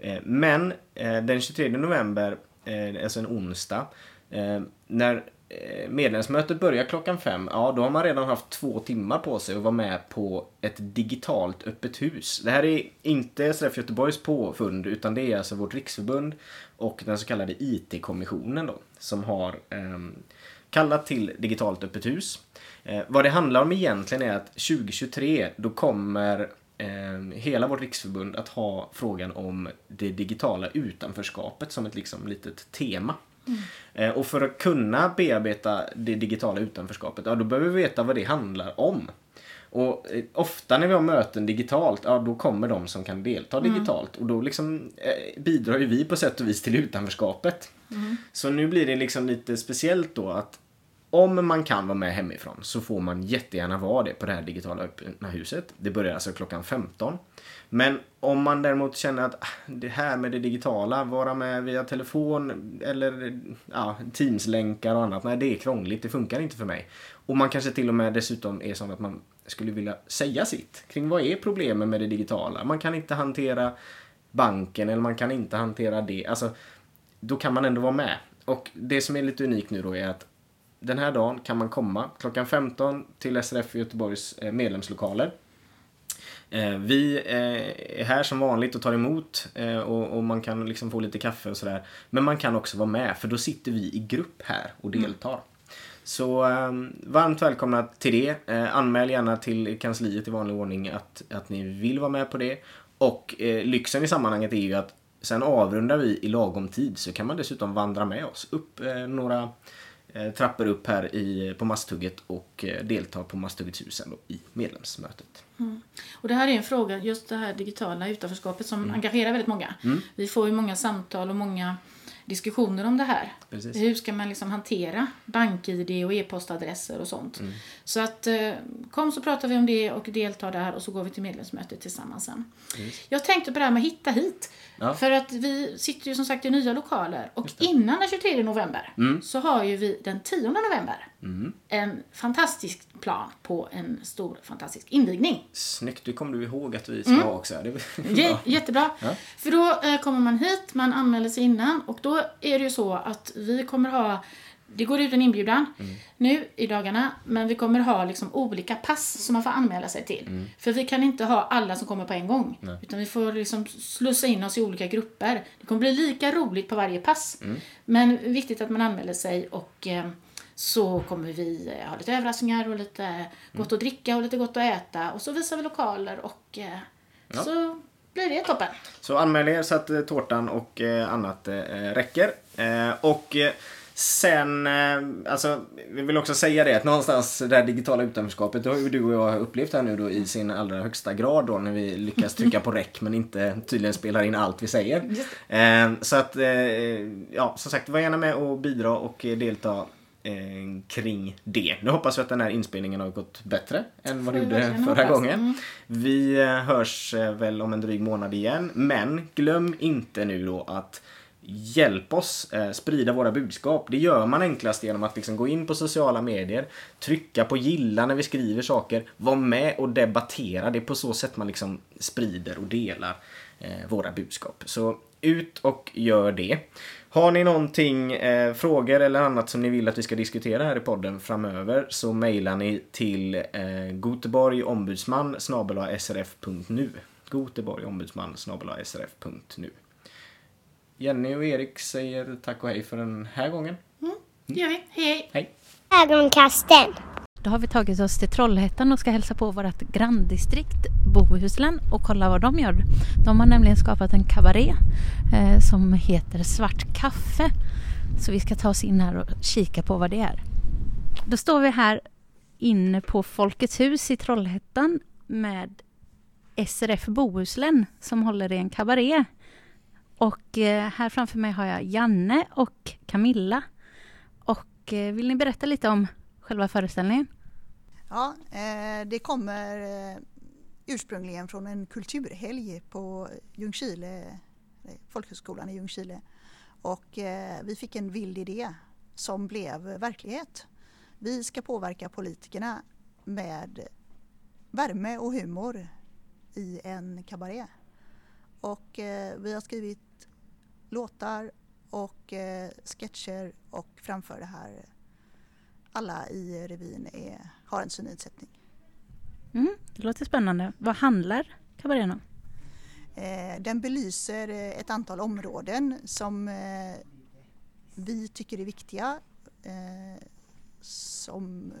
Eh, men eh, den 23 november, eh, alltså en onsdag, eh, när Eh, medlemsmötet börjar klockan fem, ja då har man redan haft två timmar på sig att vara med på ett digitalt öppet hus. Det här är inte SRF Göteborgs påfund utan det är alltså vårt riksförbund och den så kallade IT-kommissionen då som har eh, kallat till digitalt öppet hus. Eh, vad det handlar om egentligen är att 2023 då kommer eh, hela vårt riksförbund att ha frågan om det digitala utanförskapet som ett liksom litet tema. Eh, Och för att kunna bearbeta det digitala utanförskapet, ja då behöver vi veta vad det handlar om. Och eh, ofta när vi har möten digitalt, ja då kommer de som kan delta Mm. digitalt. Och då liksom eh, bidrar ju vi på sätt och vis till utanförskapet. Mm. Så nu blir det liksom lite speciellt då att om man kan vara med hemifrån så får man jättegärna vara det på det här digitala öppna huset. Det börjar alltså klockan 15. Men om man däremot känner att ah, det här med det digitala, vara med via telefon eller ja, Teams-länkar och annat, nej det är krångligt, det funkar inte för mig. Och man kanske till och med dessutom är sån att man skulle vilja säga sitt kring vad är problemen med det digitala. Man kan inte hantera banken eller man kan inte hantera det. Alltså, då kan man ändå vara med. Och det som är lite unikt nu då är att den här dagen kan man komma klockan 15 till SRF Göteborgs eh, medlemslokaler. Eh, Vi eh, är här som vanligt och tar emot eh, och man kan liksom få lite kaffe och sådär. Men man kan också vara med för då sitter vi i grupp här och deltar. Så eh, varmt välkomna till det. Anmäl gärna till kansliet i vanlig ordning att, att ni vill vara med på det. Och lyxen i sammanhanget är ju att sen avrundar vi i lagom tid så kan man dessutom vandra med oss upp några trappor upp här i, på Masthugget och delta på Masthuggets hus i medlemsmötet. Mm. Och det här är en fråga, just det här digitala utanförskapet som engagerar väldigt många. Mm. Vi får ju många samtal och många diskussioner om det här. Precis. Hur ska man liksom hantera bank-id och e-postadresser och sånt. Mm. Så att eh, kom så pratar vi om det och deltar där och så går vi till medlemsmötet tillsammans sen. Jag tänkte på det här med hitta hit. Ja. För att vi sitter ju som sagt i nya lokaler och innan den 23 november Mm. så har ju vi den 10 november Mm. en fantastisk plan på en stor fantastisk invigning. Snyggt, det kommer du ihåg att vi ska Mm. ha också. Det bra. jättebra. Ja. För då eh, kommer man hit, man anmäler sig innan och då är det ju så att vi kommer ha det går ut en inbjudan Mm. nu i dagarna, men vi kommer ha liksom olika pass som man får anmäla sig till. Mm. För vi kan inte ha alla som kommer på en gång. Nej. Utan vi får liksom slussa in oss i olika grupper. Det kommer bli lika roligt på varje pass. Mm. Men viktigt att man anmäler sig och eh, så kommer vi eh, ha lite överraskningar och lite Mm. gott att dricka och lite gott att äta. Och så visar vi lokaler och eh, Ja. så blir det toppen. Så anmäl er så att eh, tårtan och eh, annat eh, räcker. Och sen, alltså, vi vill också säga det att någonstans det här digitala utanförskapet, det har ju du och jag upplevt här nu då i sin allra högsta grad då när vi lyckas trycka på räck men inte tydligen spelar in allt vi säger. Eh, så att, eh, ja som sagt, var gärna med och bidra och delta kring det. Nu hoppas vi att den här inspelningen har gått bättre än vad det gjorde förra hoppas. gången. Mm. Vi eh, hörs eh, väl om en dryg månad igen. Men glöm inte nu då att Hjälp oss eh, sprida våra budskap. Det gör man enklast genom att liksom gå in på sociala medier, trycka på gilla när vi skriver saker, vara med och debattera. Det är på så sätt man liksom sprider och delar eh, våra budskap. Så ut och gör det. Har ni någonting, eh, frågor eller annat som ni vill att vi ska diskutera här i podden framöver så mejlar ni till eh, goteborgombudsman srf.nu Goteborgombudsman srf.nu Jenny och Erik säger tack och hej för den här gången. Det gör vi. Hej, hej. Ögonkasten. Då har vi tagit oss till Trollhättan och ska hälsa på vårt granndistrikt Bohuslän och kolla vad de gör. De har nämligen skapat en kabaré eh, som heter Svart kaffe. Så vi ska ta oss in här och kika på vad det är. Då står vi här inne på Folkets hus i Trollhättan med SRF Bohuslän som håller i en kabaré. Och eh, här framför mig har jag Janne och Camilla. Och eh, vill ni berätta lite om själva föreställningen? Ja, eh, det kommer eh, ursprungligen från en kulturhelg på Ljungskile, eh, folkhögskolan i Ljungskile. Och eh, vi fick en vild idé som blev verklighet. Vi ska påverka politikerna med värme och humor i en kabaré. Och eh, vi har skrivit låtar och eh, sketcher och framför det här. Alla i revyn är, har en synnedsättning. Mm, det låter spännande. Vad handlar kabarén om? Eh, den belyser eh, ett antal områden som eh, vi tycker är viktiga eh, som,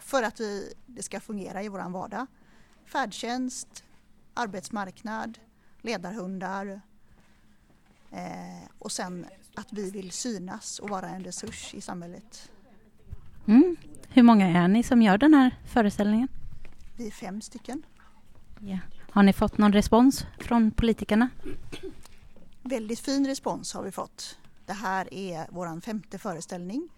för, att vi, det ska fungera i våran vardag. Färdtjänst, arbetsmarknad, ledarhundar eh, och sen att vi vill synas och vara en resurs i samhället. Mm. Hur många är ni som gör den här föreställningen? Vi är fem stycken. Ja. Har ni fått någon respons från politikerna? Väldigt fin respons har vi fått. Det här är vår femte föreställning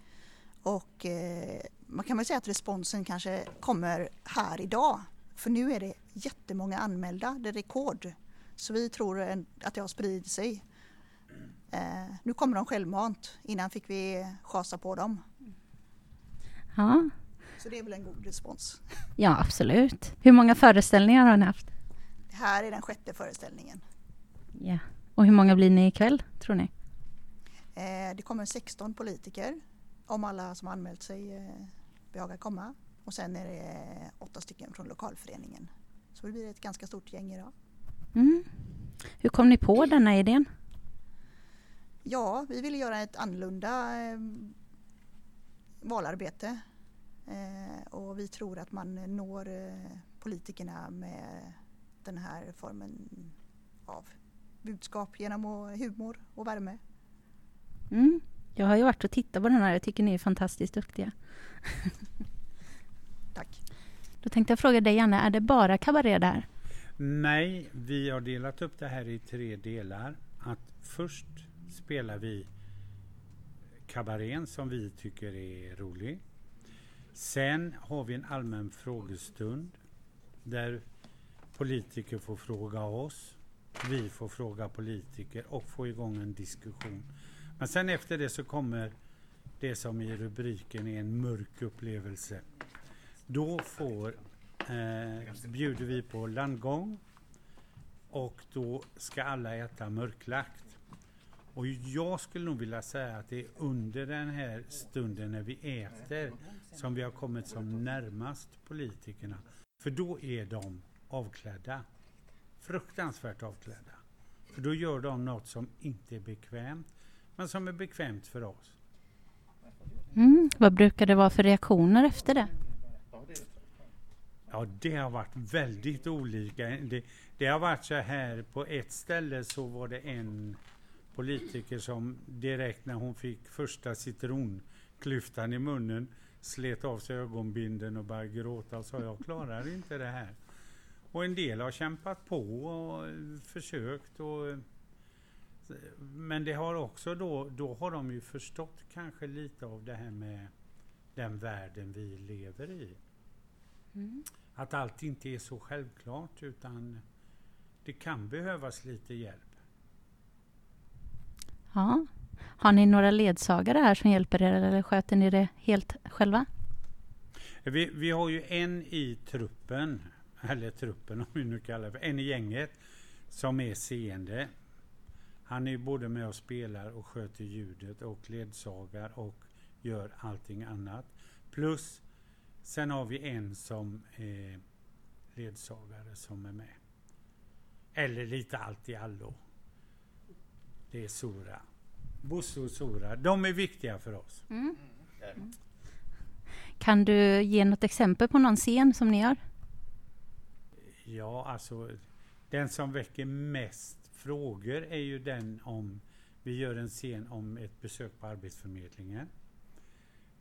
och eh, man kan väl säga att responsen kanske kommer här idag. För nu är det jättemånga anmälda, det är rekord. Så vi tror att det har spridit sig. Eh, nu kommer de självmant, innan fick vi chasa på dem. Ja, Så det är väl en god respons. ja absolut. Hur många föreställningar har ni haft? Det här är den sjätte föreställningen. Ja. Och hur många blir ni ikväll, tror ni? Eh, det kommer 16 politiker om alla som anmält sig eh, behagar komma. Och sen är det åtta stycken från lokalföreningen. Så det blir ett ganska stort gäng idag. Mm. Hur kom ni på denna idén? Ja, vi ville göra ett annorlunda eh, valarbete. Eh, och vi tror att man når eh, politikerna med den här formen av budskap genom humor och värme. Mm. Jag har ju varit och tittat på den här. Jag tycker ni är fantastiskt duktiga. Tack. Då tänkte jag fråga dig, Janne, är det bara kabaré där? Nej, vi har delat upp det här i tre delar. Att först spelar vi kabarén som vi tycker är rolig. Sen har vi en allmän frågestund där politiker får fråga oss. Vi får fråga politiker och få igång en diskussion. Men sen efter det så kommer det som i rubriken är en mörk upplevelse. Då får, eh, bjuder vi på landgång och då ska alla äta mörklagt. Och jag skulle nog vilja säga att det är under den här stunden när vi äter som vi har kommit som närmast politikerna. För då är de avklädda. Fruktansvärt avklädda. För då gör de något som inte är bekvämt, men som är bekvämt för oss. Mm. Vad brukar det vara för reaktioner efter det? Ja, det har varit väldigt olika. Det, det har varit så här, på ett ställe så var det en politiker som direkt när hon fick första citronklyftan i munnen slet av sig ögonbinden och började gråta och sa jag klarar inte det här. Och en del har kämpat på och försökt och men det har också då, då har de ju förstått kanske lite av det här med den världen vi lever i. Mm. Att allt inte är så självklart utan det kan behövas lite hjälp. Ja, Har ni några ledsagare här som hjälper er eller sköter ni det helt själva? Vi, vi har ju en i truppen, eller truppen om vi nu kallar det en i gänget, som är seende. Han är ju både med och spelar och sköter ljudet och ledsagar och gör allting annat. Plus, sen har vi en som är ledsagare som är med. Eller lite allt i allo. Det är Sora. Bosse och Sora, de är viktiga för oss. Mm. Kan du ge något exempel på någon scen som ni gör? Ja, alltså den som väcker mest frågor är ju den om vi gör en scen om ett besök på Arbetsförmedlingen.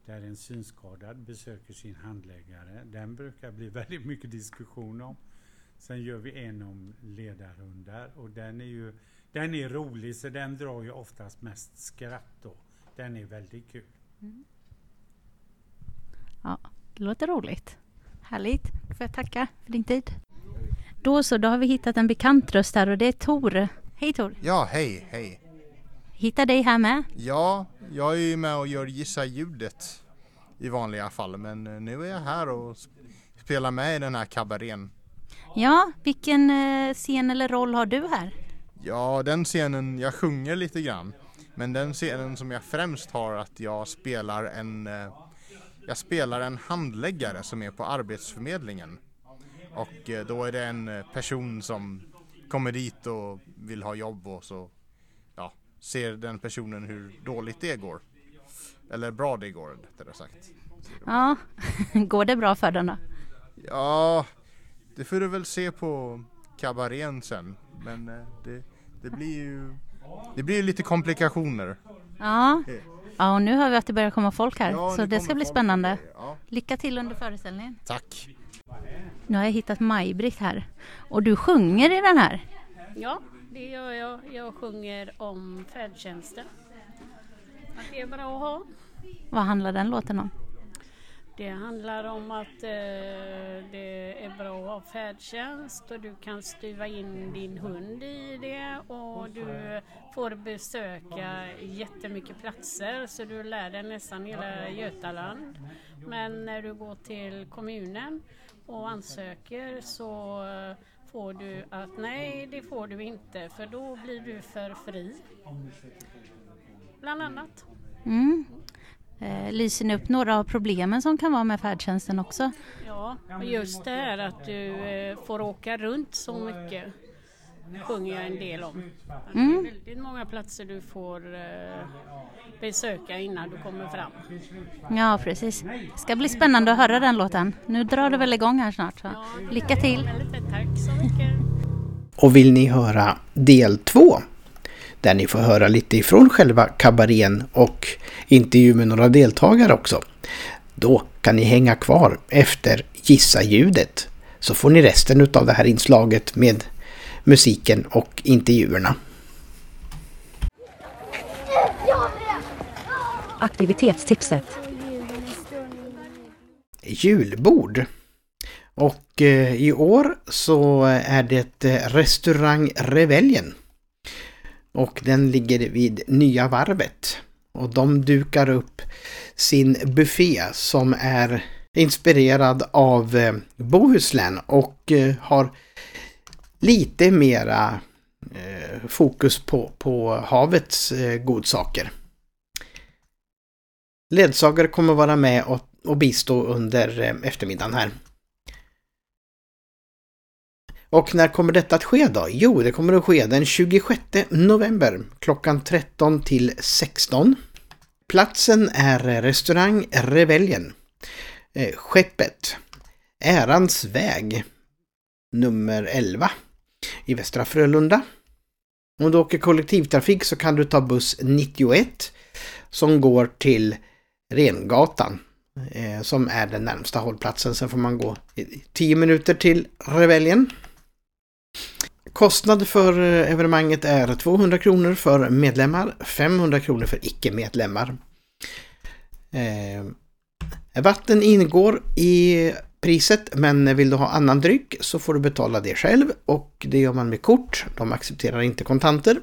Där en synskadad besöker sin handläggare. Den brukar bli väldigt mycket diskussion om. Sen gör vi en om ledarhundar och den är ju den är rolig så den drar ju oftast mest skratt då. Den är väldigt kul. Mm. Ja, det låter roligt. Härligt. Får jag tacka för din tid. Då så, då har vi hittat en bekant röst här och det är Tor. Hej Tor! Ja, hej, hej! Hittar dig här med. Ja, jag är ju med och gör Gissa ljudet i vanliga fall men eh, nu är jag här och spelar med i den här kabarén. Ja, vilken eh, scen eller roll har du här? Ja, den scenen, jag sjunger lite grann. Men den scenen som jag främst har att jag spelar en eh, jag spelar en handläggare som är på Arbetsförmedlingen. Och eh, då är det en eh, person som kommer dit och vill ha jobb och så ja, ser den personen hur dåligt det går. Eller bra det går, rättare sagt. Ja, går det bra för den då? Ja, det får du väl se på kabarén sen. Men det, det blir ju det blir lite komplikationer. Ja. ja, och nu hör vi att det börjar komma folk här. Ja, så det ska bli spännande. Ja. Lycka till under föreställningen. Tack. Nu har jag hittat Maj-Britt här. Och du sjunger i den här. Ja, det gör jag. Jag sjunger om färdtjänsten. Att det är bra att ha. Vad handlar den låten om? Det handlar om att eh, det är bra att ha färdtjänst och du kan stuva in din hund i det och du får besöka jättemycket platser så du lär dig nästan hela Götaland. Men när du går till kommunen och ansöker så får du att nej, det får du inte för då blir du för fri. Bland annat. Mm. Eh, lyser ni upp några av problemen som kan vara med färdtjänsten också? Ja, och just det här att du eh, får åka runt så mycket sjunger jag en del om. Mm. Det är väldigt många platser du får eh, besöka innan du kommer fram. Ja, precis. Det ska bli spännande att höra den låten. Nu drar det väl igång här snart. Så. Lycka till! Tack så mycket! Och vill ni höra del två där ni får höra lite ifrån själva kabarén och intervju med några deltagare också. Då kan ni hänga kvar efter Gissa ljudet så får ni resten av det här inslaget med musiken och intervjuerna. Aktivitetstipset. Julbord. Och eh, i år så är det eh, restaurang Reveljen. Och den ligger vid Nya Varvet. Och de dukar upp sin buffé som är inspirerad av eh, Bohuslän och eh, har lite mera eh, fokus på, på havets eh, godsaker. Ledsagare kommer vara med och, och bistå under eh, eftermiddagen här. Och när kommer detta att ske då? Jo, det kommer att ske den 26 november klockan 13 till 16. Platsen är restaurang Reveljen. Eh, skeppet. Ärans väg. Nummer 11. I Västra Frölunda. Om du åker kollektivtrafik så kan du ta buss 91 som går till Rengatan eh, som är den närmsta hållplatsen. Sen får man gå 10 minuter till Reveljen. Kostnad för eh, evenemanget är 200 kronor för medlemmar, 500 kronor för icke-medlemmar. Eh, vatten ingår i priset men vill du ha annan dryck så får du betala det själv och det gör man med kort. De accepterar inte kontanter.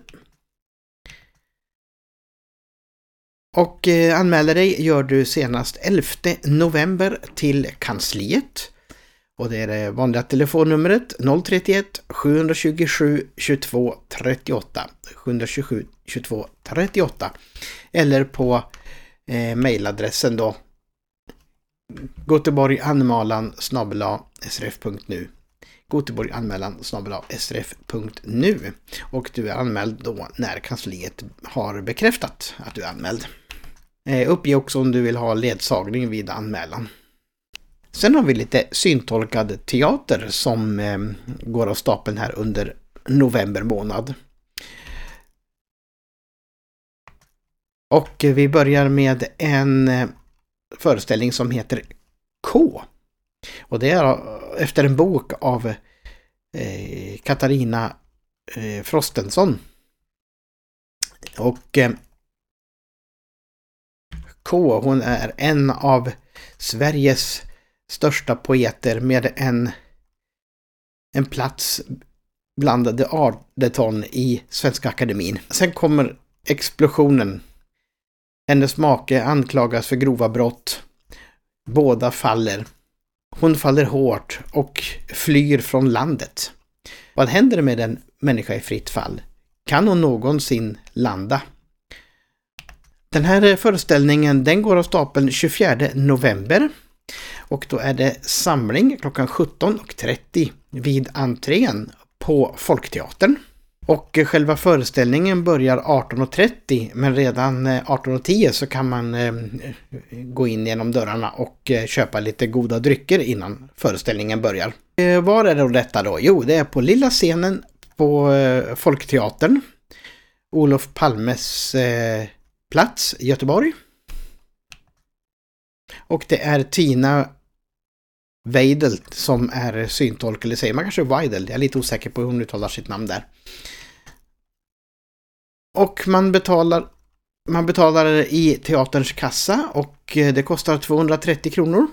Och eh, anmäler dig gör du senast 11 november till kansliet. Och det är det vanliga telefonnumret 031 727 22 38 727 22 38 eller på eh, mejladressen då Göteborganmälan srf.nu Göteborganmälan srf.nu och du är anmäld då när kansliet har bekräftat att du är anmäld. Eh, uppge också om du vill ha ledsagning vid anmälan. Sen har vi lite syntolkad teater som eh, går av stapeln här under november månad. Och vi börjar med en eh, föreställning som heter K. Och det är eh, efter en bok av eh, Katarina eh, Frostenson. Och eh, K, hon är en av Sveriges största poeter med en, en plats bland de Ardeton i Svenska Akademin. Sen kommer explosionen. Hennes make anklagas för grova brott. Båda faller. Hon faller hårt och flyr från landet. Vad händer med en människa i fritt fall? Kan hon någonsin landa? Den här föreställningen den går av stapeln 24 november och då är det samling klockan 17.30 vid entrén på Folkteatern. Och själva föreställningen börjar 18.30 men redan eh, 18.10 så kan man eh, gå in genom dörrarna och eh, köpa lite goda drycker innan föreställningen börjar. Var är då detta då? Jo, det är på lilla scenen på Folkteatern. Olof Palmes plats i Göteborg. Och det är Tina Weidel som är syntolk, eller säger man kanske Weidel? Jag är lite osäker på hur hon uttalar sitt namn där. Och man betalar, man betalar i teaterns kassa och det kostar 230 kronor.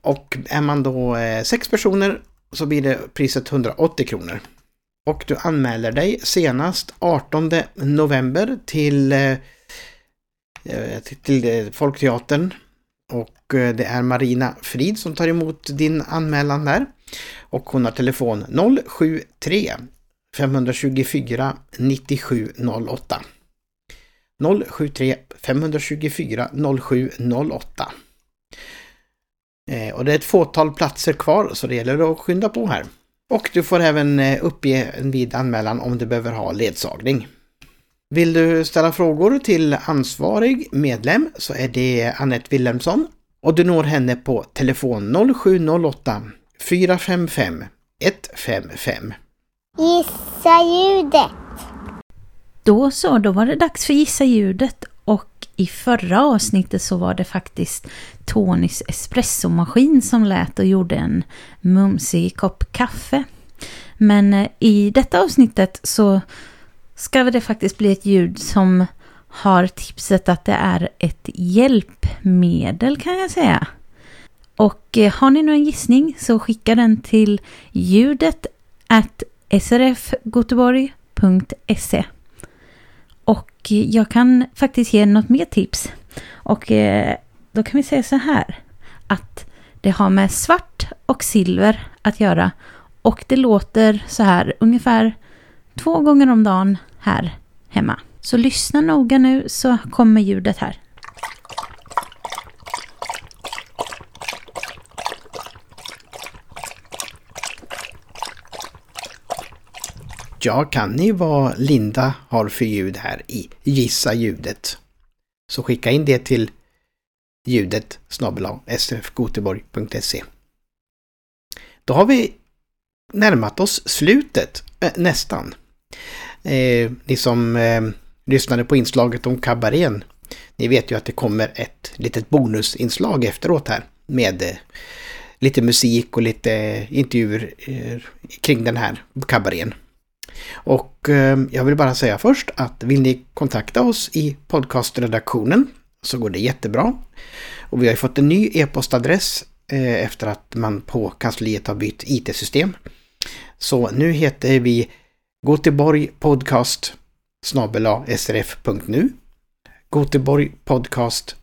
Och är man då eh, sex personer så blir det priset 180 kronor. Och du anmäler dig senast 18 november till, eh, Eh, till eh, Folkteatern. Och eh, det är Marina Frid som tar emot din anmälan där. Och hon har telefon 073 524 9708. 073 524 0708. Och det är ett fåtal platser kvar så det gäller att skynda på här. Och du får även uppge en vid anmälan om du behöver ha ledsagning. Vill du ställa frågor till ansvarig medlem så är det Annette Wilhelmsson och du når henne på telefon 0708 455 155. Gissa ljudet. Då så, då var det dags för Gissa ljudet och i förra avsnittet så var det faktiskt Tonys espressomaskin som lät och gjorde en mumsig kopp kaffe. Men eh, i detta avsnittet så ska det faktiskt bli ett ljud som har tipset att det är ett hjälpmedel kan jag säga. Och eh, har ni nu en gissning så skicka den till ljudet at srfgoteborg.se Och eh, jag kan faktiskt ge något mer tips. Och eh, då kan vi säga så här. Att det har med svart och silver att göra. Och det låter så här ungefär två gånger om dagen här hemma. Så lyssna noga nu så kommer ljudet här. Ja, kan ni vad Linda har för ljud här i Gissa ljudet? Så skicka in det till ljudet snabel sfgoteborg.se. Då har vi närmat oss slutet, äh, nästan. Eh, ni som eh, lyssnade på inslaget om kabarén, ni vet ju att det kommer ett litet bonusinslag efteråt här med eh, lite musik och lite eh, intervjuer eh, kring den här kabarén. Och eh, jag vill bara säga först att vill ni kontakta oss i podcastredaktionen så går det jättebra. Och vi har fått en ny e-postadress eh, efter att man på kansliet har bytt IT-system. Så nu heter vi Göteborg Podcast srf.nu Göteborg podcast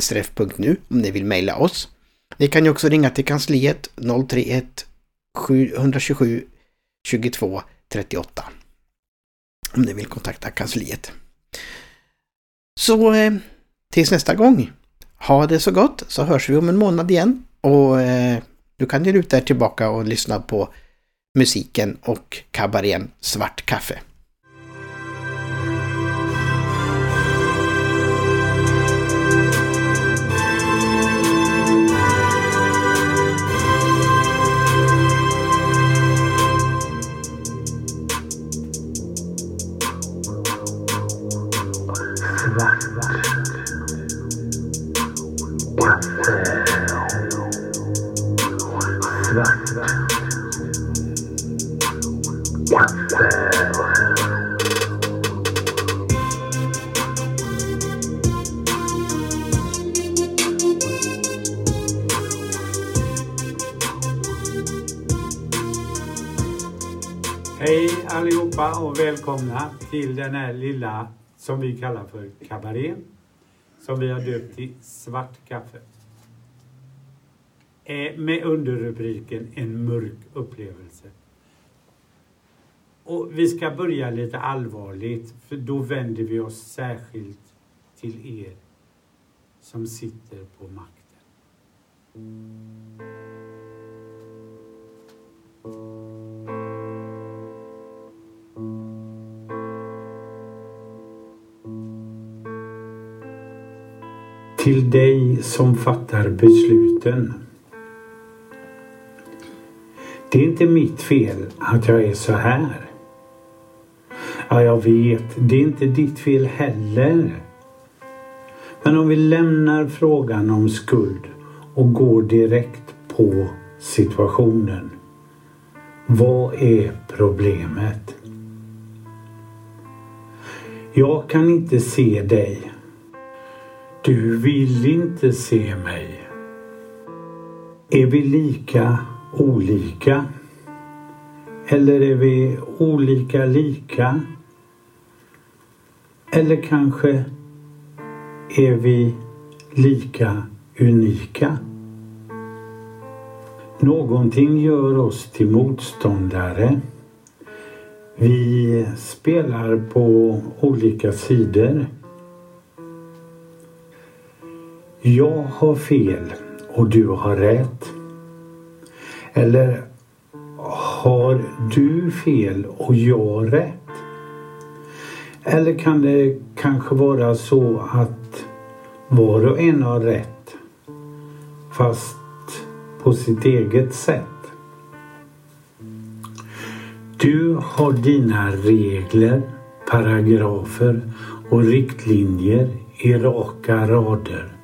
srf.nu om ni vill mejla oss. Ni kan ju också ringa till kansliet 031 727 22 38 om ni vill kontakta kansliet. Så eh, tills nästa gång, ha det så gott så hörs vi om en månad igen och eh, du kan ju luta er tillbaka och lyssna på musiken och kabarén Svart kaffe. Till den här lilla som vi kallar för kabarén. Som vi har döpt till Svart kaffe. Eh, Med underrubriken En mörk upplevelse. Och vi ska börja lite allvarligt för då vänder vi oss särskilt till er som sitter på makten. Till dig som fattar besluten. Det är inte mitt fel att jag är så här. Ja, jag vet, det är inte ditt fel heller. Men om vi lämnar frågan om skuld och går direkt på situationen. Vad är problemet? Jag kan inte se dig. Du vill inte se mig. Är vi lika olika? Eller är vi olika lika? Eller kanske är vi lika unika? Någonting gör oss till motståndare. Vi spelar på olika sidor. Jag har fel och du har rätt. Eller har du fel och jag rätt? Eller kan det kanske vara så att var och en har rätt fast på sitt eget sätt? Du har dina regler, paragrafer och riktlinjer i raka rader.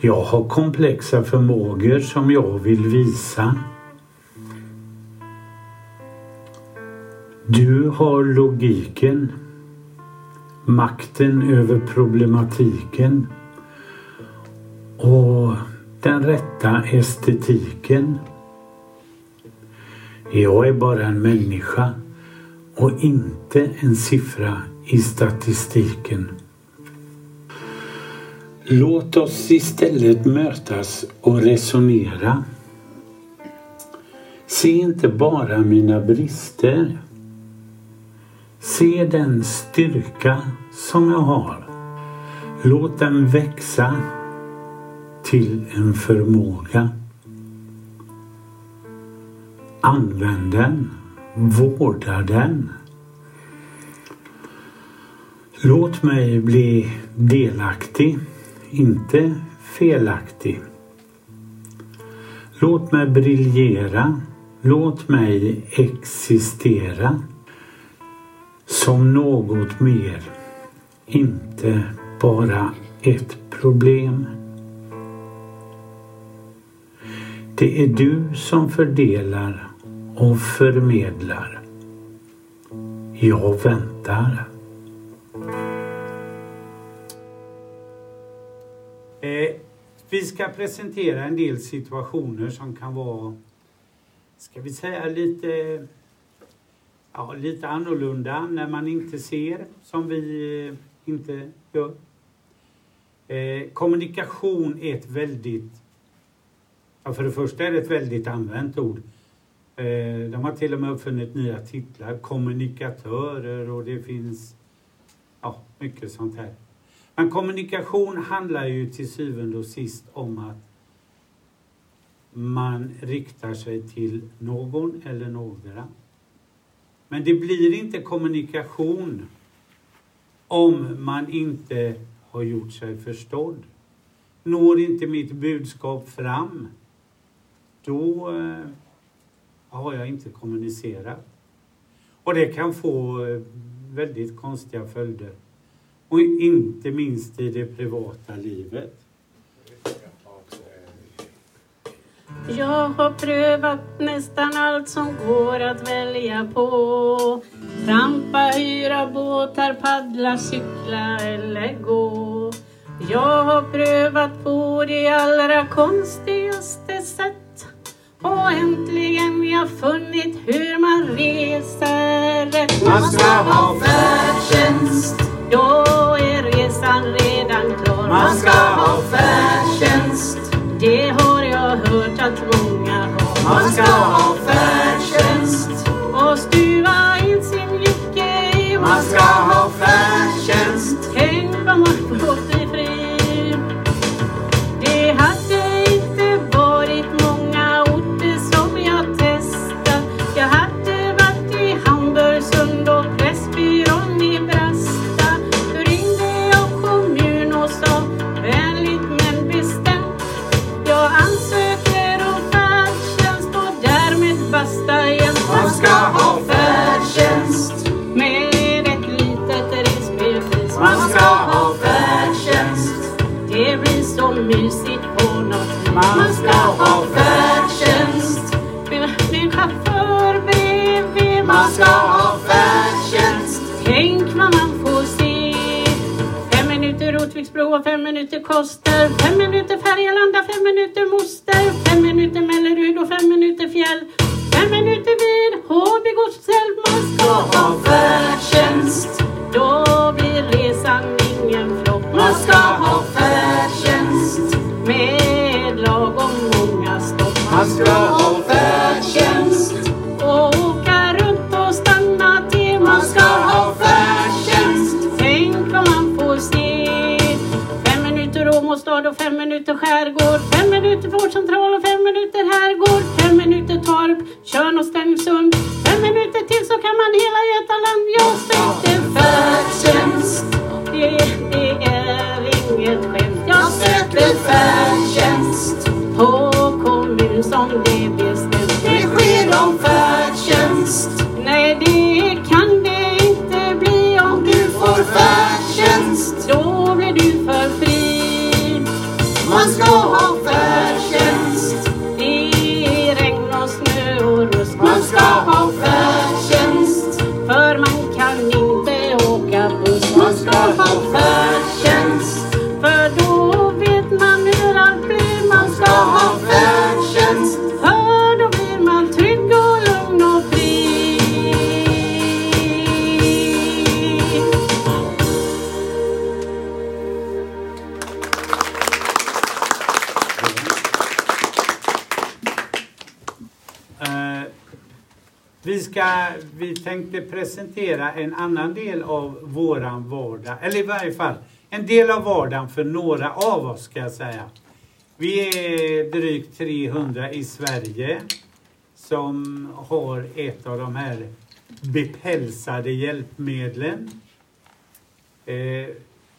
Jag har komplexa förmågor som jag vill visa. Du har logiken, makten över problematiken och den rätta estetiken. Jag är bara en människa och inte en siffra i statistiken. Låt oss istället mötas och resonera. Se inte bara mina brister. Se den styrka som jag har. Låt den växa till en förmåga. Använd den. Vårda den. Låt mig bli delaktig inte felaktig. Låt mig briljera. Låt mig existera som något mer. Inte bara ett problem. Det är du som fördelar och förmedlar. Jag väntar. Eh, vi ska presentera en del situationer som kan vara, ska vi säga lite ja, lite annorlunda när man inte ser som vi eh, inte gör. Eh, kommunikation är ett väldigt, ja, för det första är det ett väldigt använt ord. Eh, de har till och med uppfunnit nya titlar, kommunikatörer och det finns ja, mycket sånt här. Men kommunikation handlar ju till syvende och sist om att man riktar sig till någon eller några. Men det blir inte kommunikation om man inte har gjort sig förstådd. Når inte mitt budskap fram, då eh, har jag inte kommunicerat. Och det kan få eh, väldigt konstiga följder. Och inte minst i det privata livet. Jag har prövat nästan allt som går att välja på. Trampa, hyra båtar, paddla, cykla eller gå. Jag har prövat på de allra konstigaste sätt. Och äntligen jag funnit hur man reser rätt. Man ska ha färdtjänst. Då är resan redan klar. Man ska ha färdtjänst. Det har jag hört att många har. Man ska ha färdtjänst. Och stuva in sin lycka i Man ska ha färdtjänst. Tänk vad man mysigt på något. Man ska ha färdtjänst. Med min chaufför bredvid. Man ska ha färdtjänst. Tänk vad man får se. Fem minuter Rotviksbro och fem minuter Koster. Fem minuter Färgelanda, fem minuter Moster. Fem minuter Mellerud och fem minuter Fjäll. Fem minuter vid Håby godshäll. Man ska ha färdtjänst. En annan del av våran vardag, eller i varje fall en del av vardagen för några av oss ska jag säga. Vi är drygt 300 i Sverige som har ett av de här bepälsade hjälpmedlen. Eh,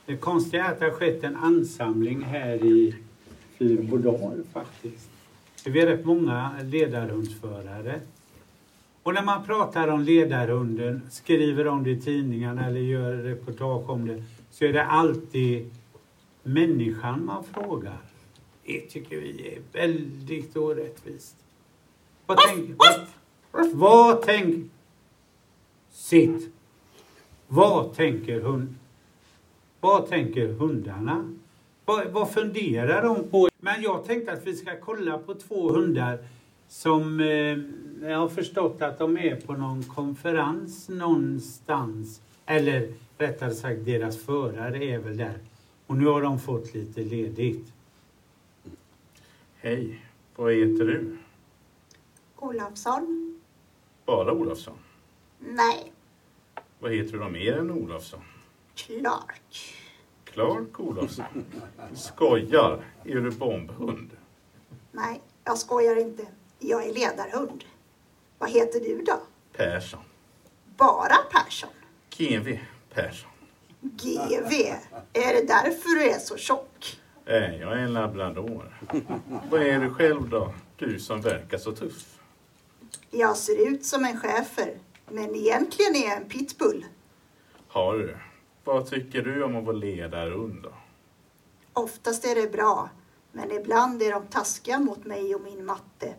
det konstiga är att det har skett en ansamling här i Fyrbodal faktiskt. Vi är rätt många ledarhundsförare. Och när man pratar om ledarhunden, skriver om det i tidningarna eller gör reportage om det, så är det alltid människan man frågar. Det tycker vi är väldigt orättvist. Vad tänker... Vad, vad tänk... Sitt! Vad tänker hund... Vad tänker hundarna? Vad, vad funderar de på? Men jag tänkte att vi ska kolla på två hundar som eh, jag har förstått att de är på någon konferens någonstans. Eller rättare sagt deras förare är väl där. Och nu har de fått lite ledigt. Hej, vad heter du? Olafsson? Bara Olofsson? Nej, Vad heter du då mer än Olofsson? Clark. Clark Olofsson? Skojar? Är du bombhund? Nej, jag skojar inte. Jag är ledarhund. Vad heter du då? Persson? Bara Persson? GV Persson? GV? Är det därför du är så tjock? Nej, jag är en labrador. Vad är du själv då? Du som verkar så tuff. Jag ser ut som en schäfer, men egentligen är jag en pitbull. Har du? Vad tycker du om att vara ledarhund då? Oftast är det bra, men ibland är de taskiga mot mig och min matte.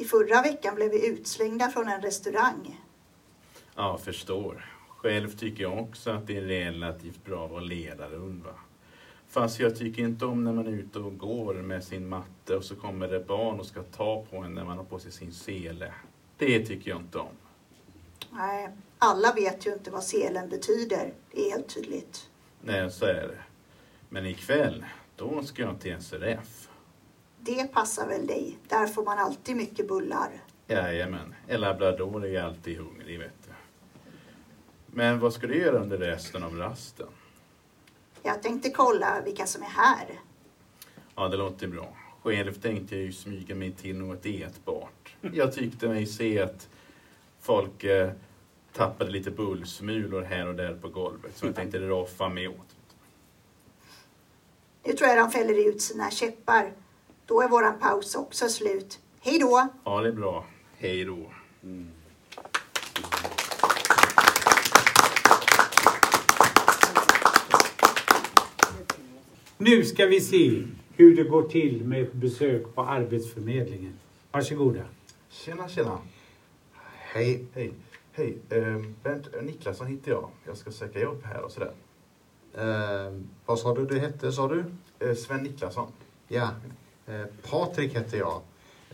I förra veckan blev vi utslängda från en restaurang. Ja, förstår. Själv tycker jag också att det är relativt bra att vara ledarhund va. Fast jag tycker inte om när man är ute och går med sin matte och så kommer det barn och ska ta på en när man har på sig sin sele. Det tycker jag inte om. Nej, alla vet ju inte vad selen betyder. Det är helt tydligt. Nej, så är det. Men ikväll, då ska jag till SRF. Det passar väl dig. Där får man alltid mycket bullar. Jajamän, en labrador är alltid hungrig vet du. Men vad ska du göra under resten av rasten? Jag tänkte kolla vilka som är här. Ja, det låter bra. Själv tänkte jag ju smyga mig till något ätbart. Jag tyckte mig se att folk eh, tappade lite bullsmulor här och där på golvet. Så jag tänkte roffa mig åt. Nu tror jag de fäller ut sina käppar. Då är våran paus också slut. Hej då! Ja, det är bra. Hej då. Nu ska vi se hur det går till med ett besök på Arbetsförmedlingen. Varsågoda. Tjena, tjena. Hej. Hej. Hej. Eh, Bernt Niklasson heter jag. Jag ska söka jobb här och sådär. Eh, vad sa du du hette, sa du? Eh, Sven Niklasson. Ja. Eh, Patrik heter jag.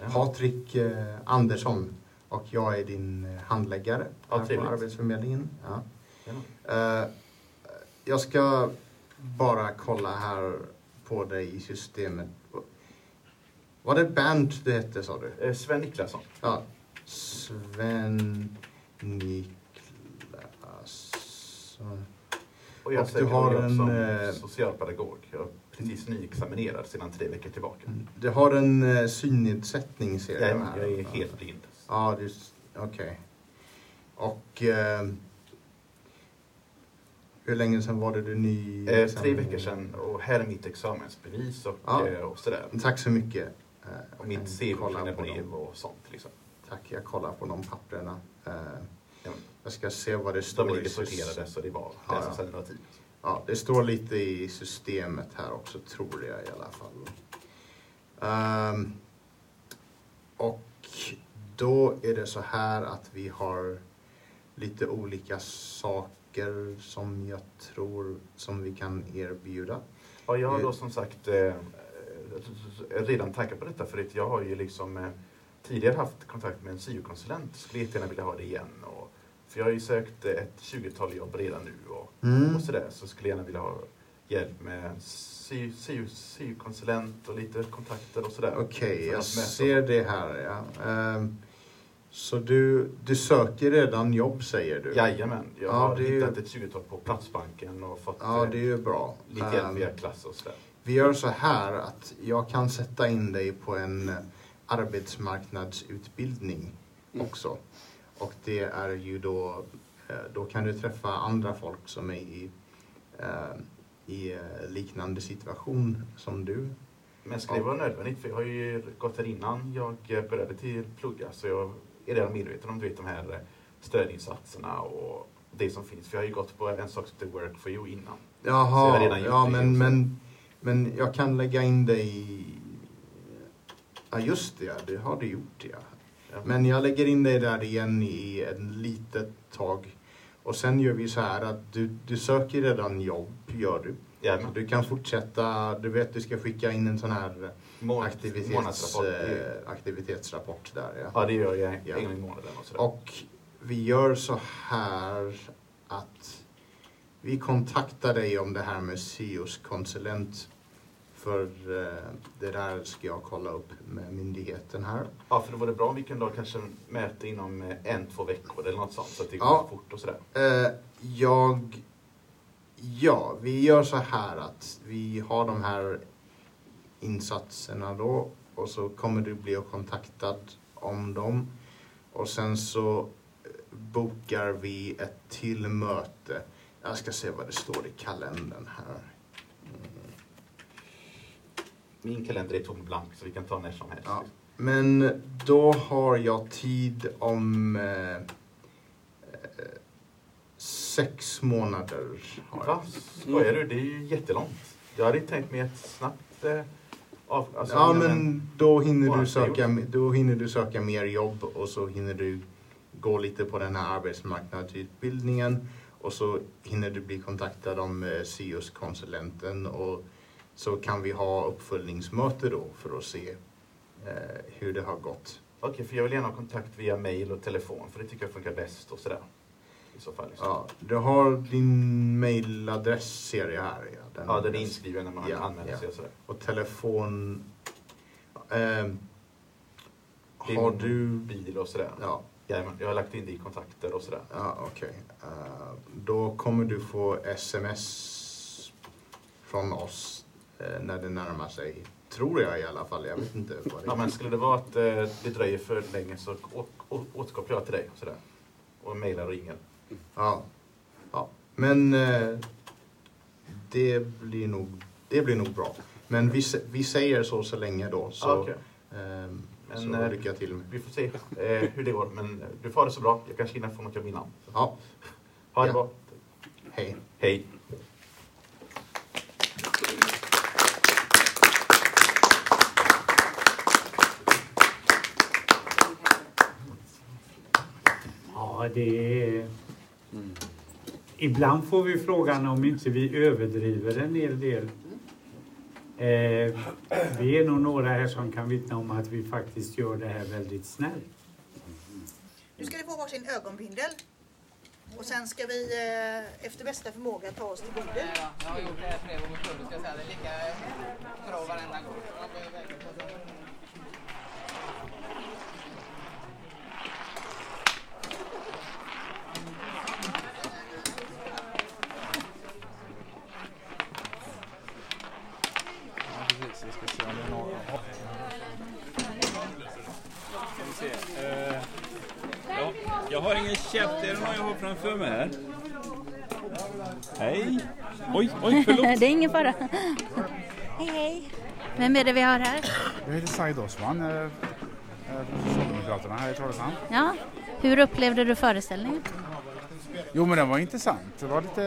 Ja. Patrik eh, Andersson. Och jag är din eh, handläggare Ja, här på. Arbetsförmedlingen. Ja. Ja. Jag ska bara kolla här på dig i systemet. Var det Bernt det hette, sa du? Sven Niklasson. Ja. Sven Niklasson. Och jag Och du har en, som socialpedagog. Jag precis nyexaminerad sedan tre veckor tillbaka. Du har en eh, synnedsättning ser jag här. jag är helt blind. Ja, du, okej. Och eh, hur länge sedan var det du ny? Eh, tre veckor sedan och här är mitt examensbevis och, Ja. eh, och sådär. Tack så mycket. Eh, Och mitt jag CV och sånt liksom. Tack, jag kollar på de papperna. Eh, Ja. jag ska se vad det står De ligger sorterade så det var Ja, det som ja. tid. Ja, det står lite i systemet här också, tror jag i alla fall. Ehm, och då är det så här att vi har lite olika saker som jag tror som vi kan erbjuda. Ja, jag har då Eh, som sagt eh, redan tackat på detta för att jag har ju liksom eh, tidigare haft kontakt med en syokonsulent. Skulle jättegärna vilja ha det igen. Och, för jag har ju sökt ett 20-tal jobb redan nu och, Mm. och sådär. Så skulle jag gärna vilja ha hjälp med sy- sy- syokonsulent och lite kontakter och sådär. Okej, För jag ser det här. Ja. Ehm, så du, du söker redan jobb säger du? Jajamän, jag Ja, har är ju- hittat ett 20-tal på Platsbanken och fått Ja, det är ju bra. lite hjälp Ehm, via klass och sådär. Vi gör så här att jag kan sätta in dig på en arbetsmarknadsutbildning också. Och det är ju då, eh, då kan du träffa andra folk som är i, eh, i eh, liknande situation som du. Men ska det vara nödvändigt? För jag har ju gått här innan jag började till plugga så jag är redan medveten om du vet, de här stödinsatserna och det som finns. För jag har ju gått på en sak som heter Work for you innan. Jaha, ja men, men, men jag kan lägga in dig i... Ja just det, det har du gjort ja. Men jag lägger in dig där igen i en litet tag. Och sen gör vi så här att du, du söker redan jobb, gör du. Jajamän. Du kan fortsätta, du vet du ska skicka in en sån här Månads- aktivitets, eh, aktivitetsrapport där. Ja, Ja, det gör jag en Ja. gång i månaden och sådär. Och vi gör så här att vi kontaktar dig om det här med SIOS konsulent. För eh, det där ska jag kolla upp med myndigheten här. Ja, för det vore bra om vi kunde kanske möte inom eh, en, två veckor eller något sånt så att det går Ja. fort och sådär. Eh, jag... Ja, vi gör så här att vi har de här insatserna då och så kommer du bli kontaktad om dem. Och sen så bokar vi ett till möte. Jag ska se vad det står i kalendern här. Min kalender är tom blank så vi kan ta när som helst. Ja. Men då har jag tid om eh, sex månader. Har. Va? Skojar du? Det är ju jättelångt. Jag hade tänkt mig ett snabbt eh, av, alltså ja, men en- då hinner, du söka, då hinner du söka mer jobb och så hinner du gå lite på den här arbetsmarknadsutbildningen och så hinner du bli kontaktad om eh, SIOS-konsulenten och så kan vi ha uppföljningsmöte då för att se eh, hur det har gått. Okej, för jag vill gärna ha kontakt via mail och telefon för det tycker jag funkar bäst och sådär. I så fall. Liksom. Ja, du har din mailadress ser jag här. Ja, Ja, den är inskriven när man anmäler sig och sådär. Och telefon... ehm, Din har du... bil och sådär? Ja. Jajamän, jag har lagt in det i kontakter och sådär. Ja, okej. Eh, då kommer du få sms från oss eh, när det närmar sig. Tror jag i alla fall. Jag vet inte vad det Ja, men skulle det vara att eh, det dröjer för länge så återkopplar jag till dig och sådär. Och mejlar och ringer. Ja. ja. Men eh, det, blir nog, det blir nog bra. Men vi, vi säger så så länge då. Så, Ja, okej. ehm, Men, så eh, lycka till. Vi får se eh, hur det går. Men eh, du får ha det så bra. Jag kanske hinner få något jobb innan. Ja. Ha det Ja. bra. Hej. Hej. Ja, det är... Ibland får vi frågan om inte vi överdriver en hel del. Eh, vi är nog några här som kan vittna om att vi faktiskt gör det här väldigt snällt. Nu ska ni få varsin ögonbindel. Och sen ska vi eh, efter bästa förmåga ta oss till bordet. Jag har gjort det här flera gånger förr, ska jag säga. Det är lika bra varenda gång. precis. Jag ska se om det är någon... Ska vi se. Eh, ja, jag har ingen käft. Är det någon jag har framför mig här? Hej! Oj, oj, förlåt. det är ingen fara. hej, hej. Vem är det vi har här? Jag heter Said Osman, eh, eh, från Socialdemokraterna här i Trollhättan. Ja. Hur upplevde du föreställningen? Jo men den var intressant. Det var, lite,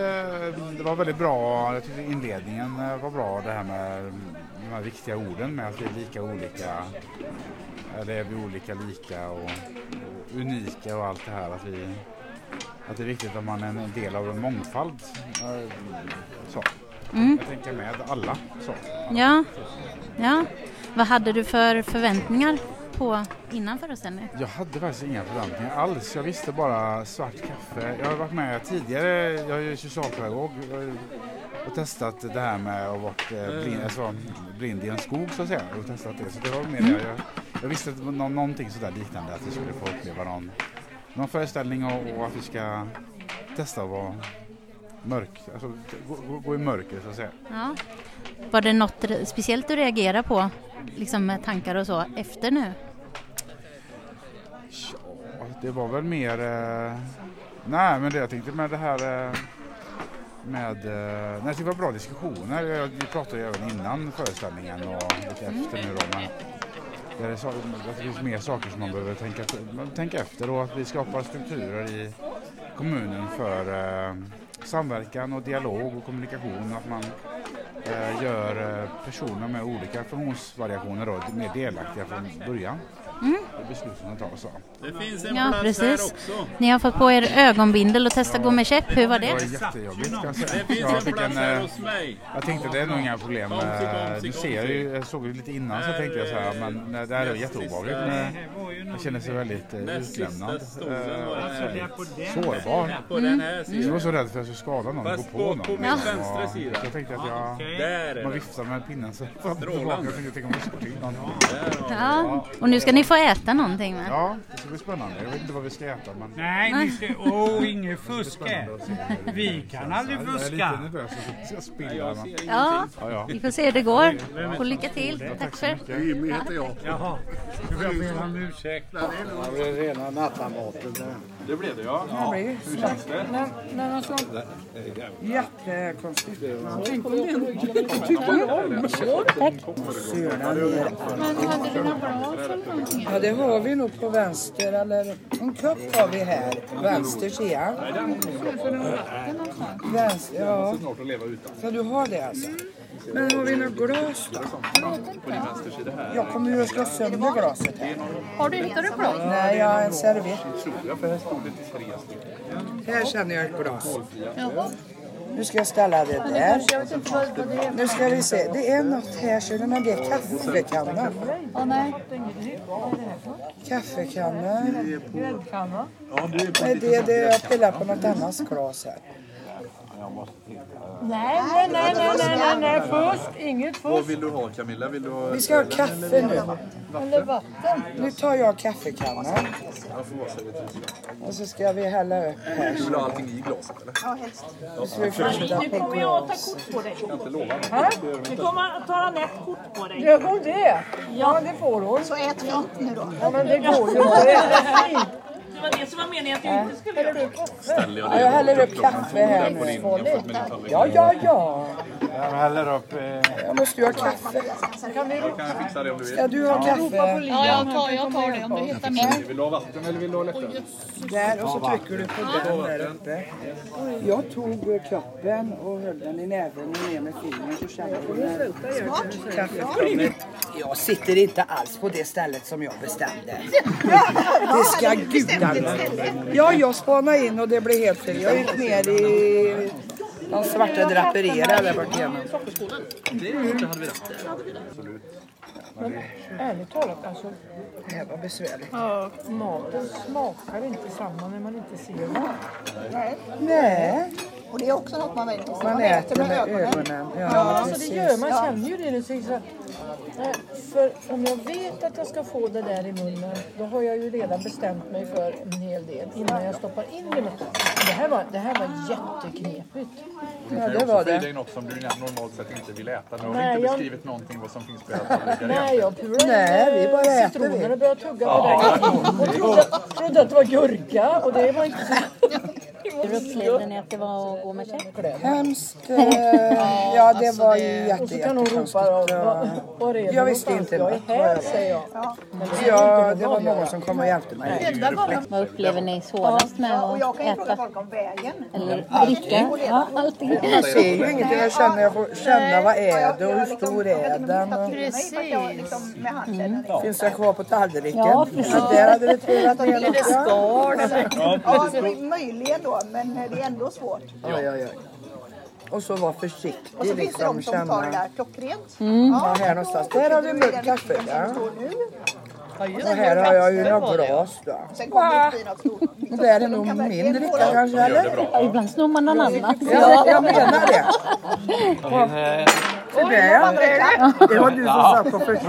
det var väldigt bra. Jag tyckte inledningen eh, var bra det här med de här viktiga orden med att vi är lika olika. Eller är vi olika lika och unika och allt det här. Att, vi, att det är viktigt att man är en del av en mångfald. Eh, Så. Mm. Jag tänker med alla. Så. Ja. ja. Vad hade du för förväntningar på innan föreställningen? Jag hade faktiskt inga förväntningar alls. Jag visste bara svart kaffe. Jag har varit med tidigare, jag är socialpedagog eh, och testat det här med att vara blind, alltså, blind i en skog så att säga. Och testat det. Så det var mer Mm. det. Jag, jag visste att det var nå- någonting sådär liknande, att vi skulle få uppleva någon, någon föreställning och, och att vi ska testa att vara mörk, alltså gå, gå, i mörker så att säga. Ja. Var det något speciellt du reagerade på, liksom med tankar och så, efter nu? Ja, Det var väl mer... Eh, nej, men det jag tänkte med det här eh, med... Eh, nej, det var bra diskussioner. Jag- Vi pratade ju även innan föreställningen och lite efter nu då. Men det, så, att det finns mer saker som man behöver tänka, tänka efter och att vi skapar strukturer i kommunen för eh, samverkan och dialog och kommunikation. Att man eh, gör eh, personer med olika funktionsvariationer då, mer delaktiga från början. Det tar så. Det finns en Ja, plats precis. här också. Ni har fått på er ögonbindel och testa gå med käpp. Hur var Det var det? jättejobbigt kan jag säga. Det finns Jag en plats en, här eh, hos mig. Jag tänkte det är nog inga problem. Komsi, Eh, komsi, Nu ser jag ju, jag såg ju lite innan så tänkte jag så här, men det här är jätteobehagligt. Men jag känner sig väldigt eh, utlämnad. var. Eh, Sårbar. Så jag var så rädd för att jag skulle skada någon och gå på någon. på min vänstra sida. Jag tänkte att jag, man det. viftar med pinnen så fram och tillbaka. Jag tänkte tänk om jag slår till någon. Ja, och nu ska ni få äta någonting va? Ja, det ska bli spännande. Jag vet inte vad vi ska äta men... Nej, ni ska... Åh, oh, inget fusk här. Vi kan aldrig Jag är fuska. lite nervös att jag spiller. men- Ja, Ja, vi får se hur det går. Och lycka till. Tack för Jimmy heter jag. Jaha, nu får jag be om ursäkt. Det blir rena nattamaten. Det blev det ja. Ja, det Hur känns det? Men, men alltså, jättekonstigt. Tänk om det inte tycker om. Men hade vi några någonting? Ja, det har vi nog på vänster, eller en kopp har vi här. Vänster ser jag. Vänster, ja. Snart att leva utan. Så du har det alltså? Men har vi några glas då? Jag kommer ju att slå sönder glaset här. Har du, hittat du glas? Nej, jag har en servett. Tror jag, för här känner jag ett glas. Jaha. Nu ska jag ställa det där. Nu ska vi se. Det är något här, ser men det är kaffekanna. Nej. Kaffekanna. Är Nej, det, det jag pillar på något annat glas här. Nej, nej, nej, nej, nej, nej, nej, fusk. Inget Vad fusk. vill du ha Camilla? Vill du ha Vi ska ha kaffe nu. Eller vatten. Nu tar jag kaffekannan och så ska vi hälla upp här. Du vill ha allting i glaset eller? Ja, helst. Vi Nu kommer jag att ta kort på dig. Jag kan inte lova Hä? Nu kommer att ta Anette kort på dig. Gör hon det? Ja, det får hon. Så ät fint nu då. Ja, men det går ju inte. Det var det som var meningen att jag inte skulle göra. Ställer Ja, jag häller upp kaffe här nu. jag. Ja, ja, ja. Jag häller upp... Eh, Jag måste ju ha kaffe. Kan Jag kan fixa det om du vill. Ska du ha kaffe? Ja, jag tar, jag tar det om du hittar min. Vill du ha vatten eller vill du ha lättöl? Där och så trycker du på den där uppe. Jag tog eh, kroppen och höll den i näven och ner med fingret så kände jag när kaffet. Jag sitter inte alls på det stället som jag bestämde. Det ska gudarna. Ja, jag spanade in och det blev helt fel. Jag gick ner i de svarta draperierna där bort igenom. Men ärligt talat alltså. Det var besvärligt. Ja, maten smakar inte samma när man inte ser den. Nej. Nej, Och det är också något man väljer. man äter med ögonen. Ja, Ja, alltså det gör man. känner ju det. det så för om jag vet att jag ska få det där i munnen, då har jag ju redan bestämt mig för en hel del innan jag stoppar in det i munnen. Det här var, det här var jätteknepigt. Ja, det var Det det. är något som du normalt sett inte vill äta. Nu har Nej, inte jag- beskrivit någonting vad som finns på era Nej, jag Nej, vi bara äter citroner och började tugga på det. Och trodde, trodde att det var gurka och det var inte så. Hur upplevde ni att det var att gå med käpp? Hemskt. Ja, det var ju Och så kan hon jätte, ropa jättekonstigt. då, "Var- var är du Jag visste inte Jag är här, jag- säger jag. Ja, det var någon som kom och hjälpte mig. Vad upplever ni svårast med och jag att kan ju fråga äta? folk om vägen. Eller dricka? Ja, allting. Jag ser ju ingenting. Jag känner, jag får känna vad är det och hur stor är den. Och Precis. Med handen. finns det kvar på tallriken? Ja, precis. där hade det trillat ner något. Ja, möjligen då, men det är ändå svårt. Oj, oj, oj. Och så var försiktig. Och så finns det liksom, de som tar det känna. där klockrent. Mm. Ja, här någonstans. Där har vi mörkt kaffe. Ja. Och här har jag ju några glas då. Sen kommer det något stort. Där är nog min dricka kanske, eller? Ja, ibland snor man någon annan. Ja, jag menar det. Så där ja. Det var du som satt på första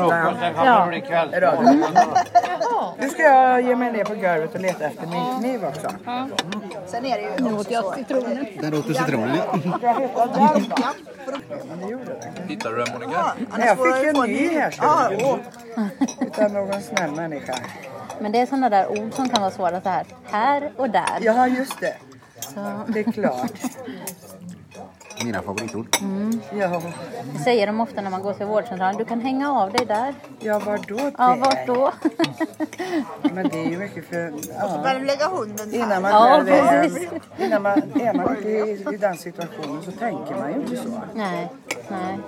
raden. Nu ska jag ge mig ner på golvet och leta efter min kniv också. Sen är det ju Nu åt jag citronen. Där åt du citronen. Det det. Hittar du den Monica? Nej, jag fick en ny här ser du. Utav någon snäll människa. Men det är sådana där ord som kan vara svåra så här. Här och där. Ja, just det. Så. Det är klart. Mina favoritord. Mm. Ja. Det säger de ofta när man går till vårdcentralen. Du kan hänga av dig där. Ja, var då? Ja, vart då? Men det är ju mycket för... Och så Ja. börjar de lägga hunden Innan man, Ja, är, innan man är man inte i, i den situationen så tänker man ju inte så. Nej, nej.